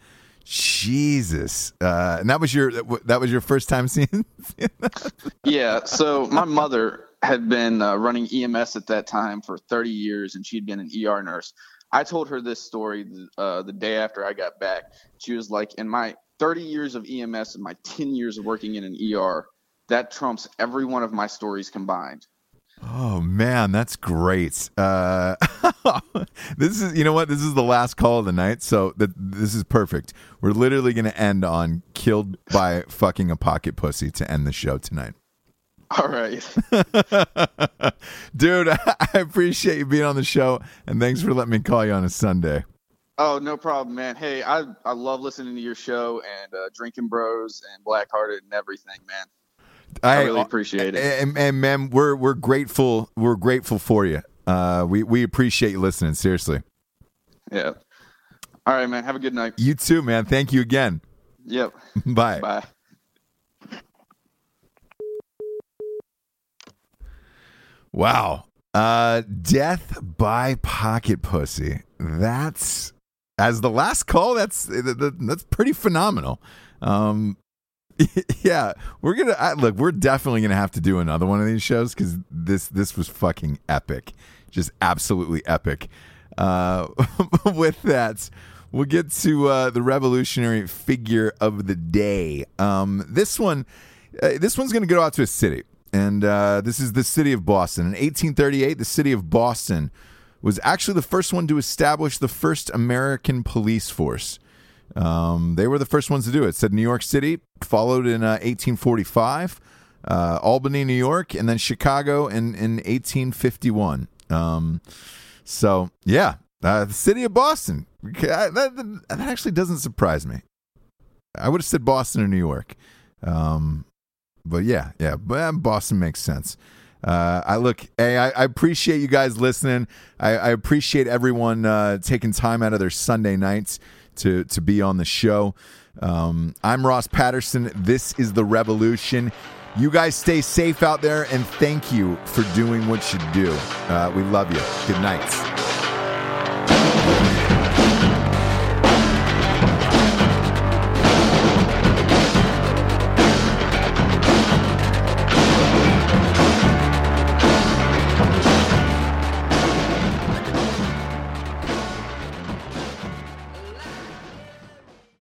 Jesus, uh, and that was your that was your first time seeing. yeah. So my mother had been uh, running EMS at that time for 30 years, and she'd been an ER nurse. I told her this story uh, the day after I got back. She was like, "In my 30 years of EMS and my 10 years of working in an ER, that trumps every one of my stories combined." Oh man, that's great. Uh, this is you know what this is the last call of the night, so that this is perfect. We're literally going to end on killed by fucking a pocket pussy to end the show tonight. All right. Dude, I appreciate you being on the show and thanks for letting me call you on a Sunday. Oh, no problem, man. Hey, I I love listening to your show and uh, Drinking Bros and Blackhearted and everything, man. I really appreciate it. And, and man, we're we're grateful. We're grateful for you. Uh, we we appreciate you listening. Seriously. Yeah. All right, man. Have a good night. You too, man. Thank you again. Yep. Bye. Bye. Wow. Uh, death by pocket pussy. That's as the last call. That's that's pretty phenomenal. Um, yeah, we're gonna I, look. We're definitely gonna have to do another one of these shows because this this was fucking epic, just absolutely epic. Uh, with that, we'll get to uh, the revolutionary figure of the day. Um, this one, uh, this one's gonna go out to a city, and uh, this is the city of Boston. In 1838, the city of Boston was actually the first one to establish the first American police force. Um, they were the first ones to do it. It said New York City, followed in uh, 1845, uh, Albany, New York, and then Chicago in, in 1851. Um, so, yeah, uh, the city of Boston. Okay, I- That, that actually doesn't surprise me. I would have said Boston or New York. Um, but yeah, yeah, but uh, Boston makes sense. Uh, I look, hey, I, I appreciate you guys listening. I, I appreciate everyone uh, taking time out of their Sunday nights to to be on the show. Um, I'm Ross Patterson. This is the Revolution. You guys stay safe out there, and thank you for doing what you do. Uh, we love you. Good night.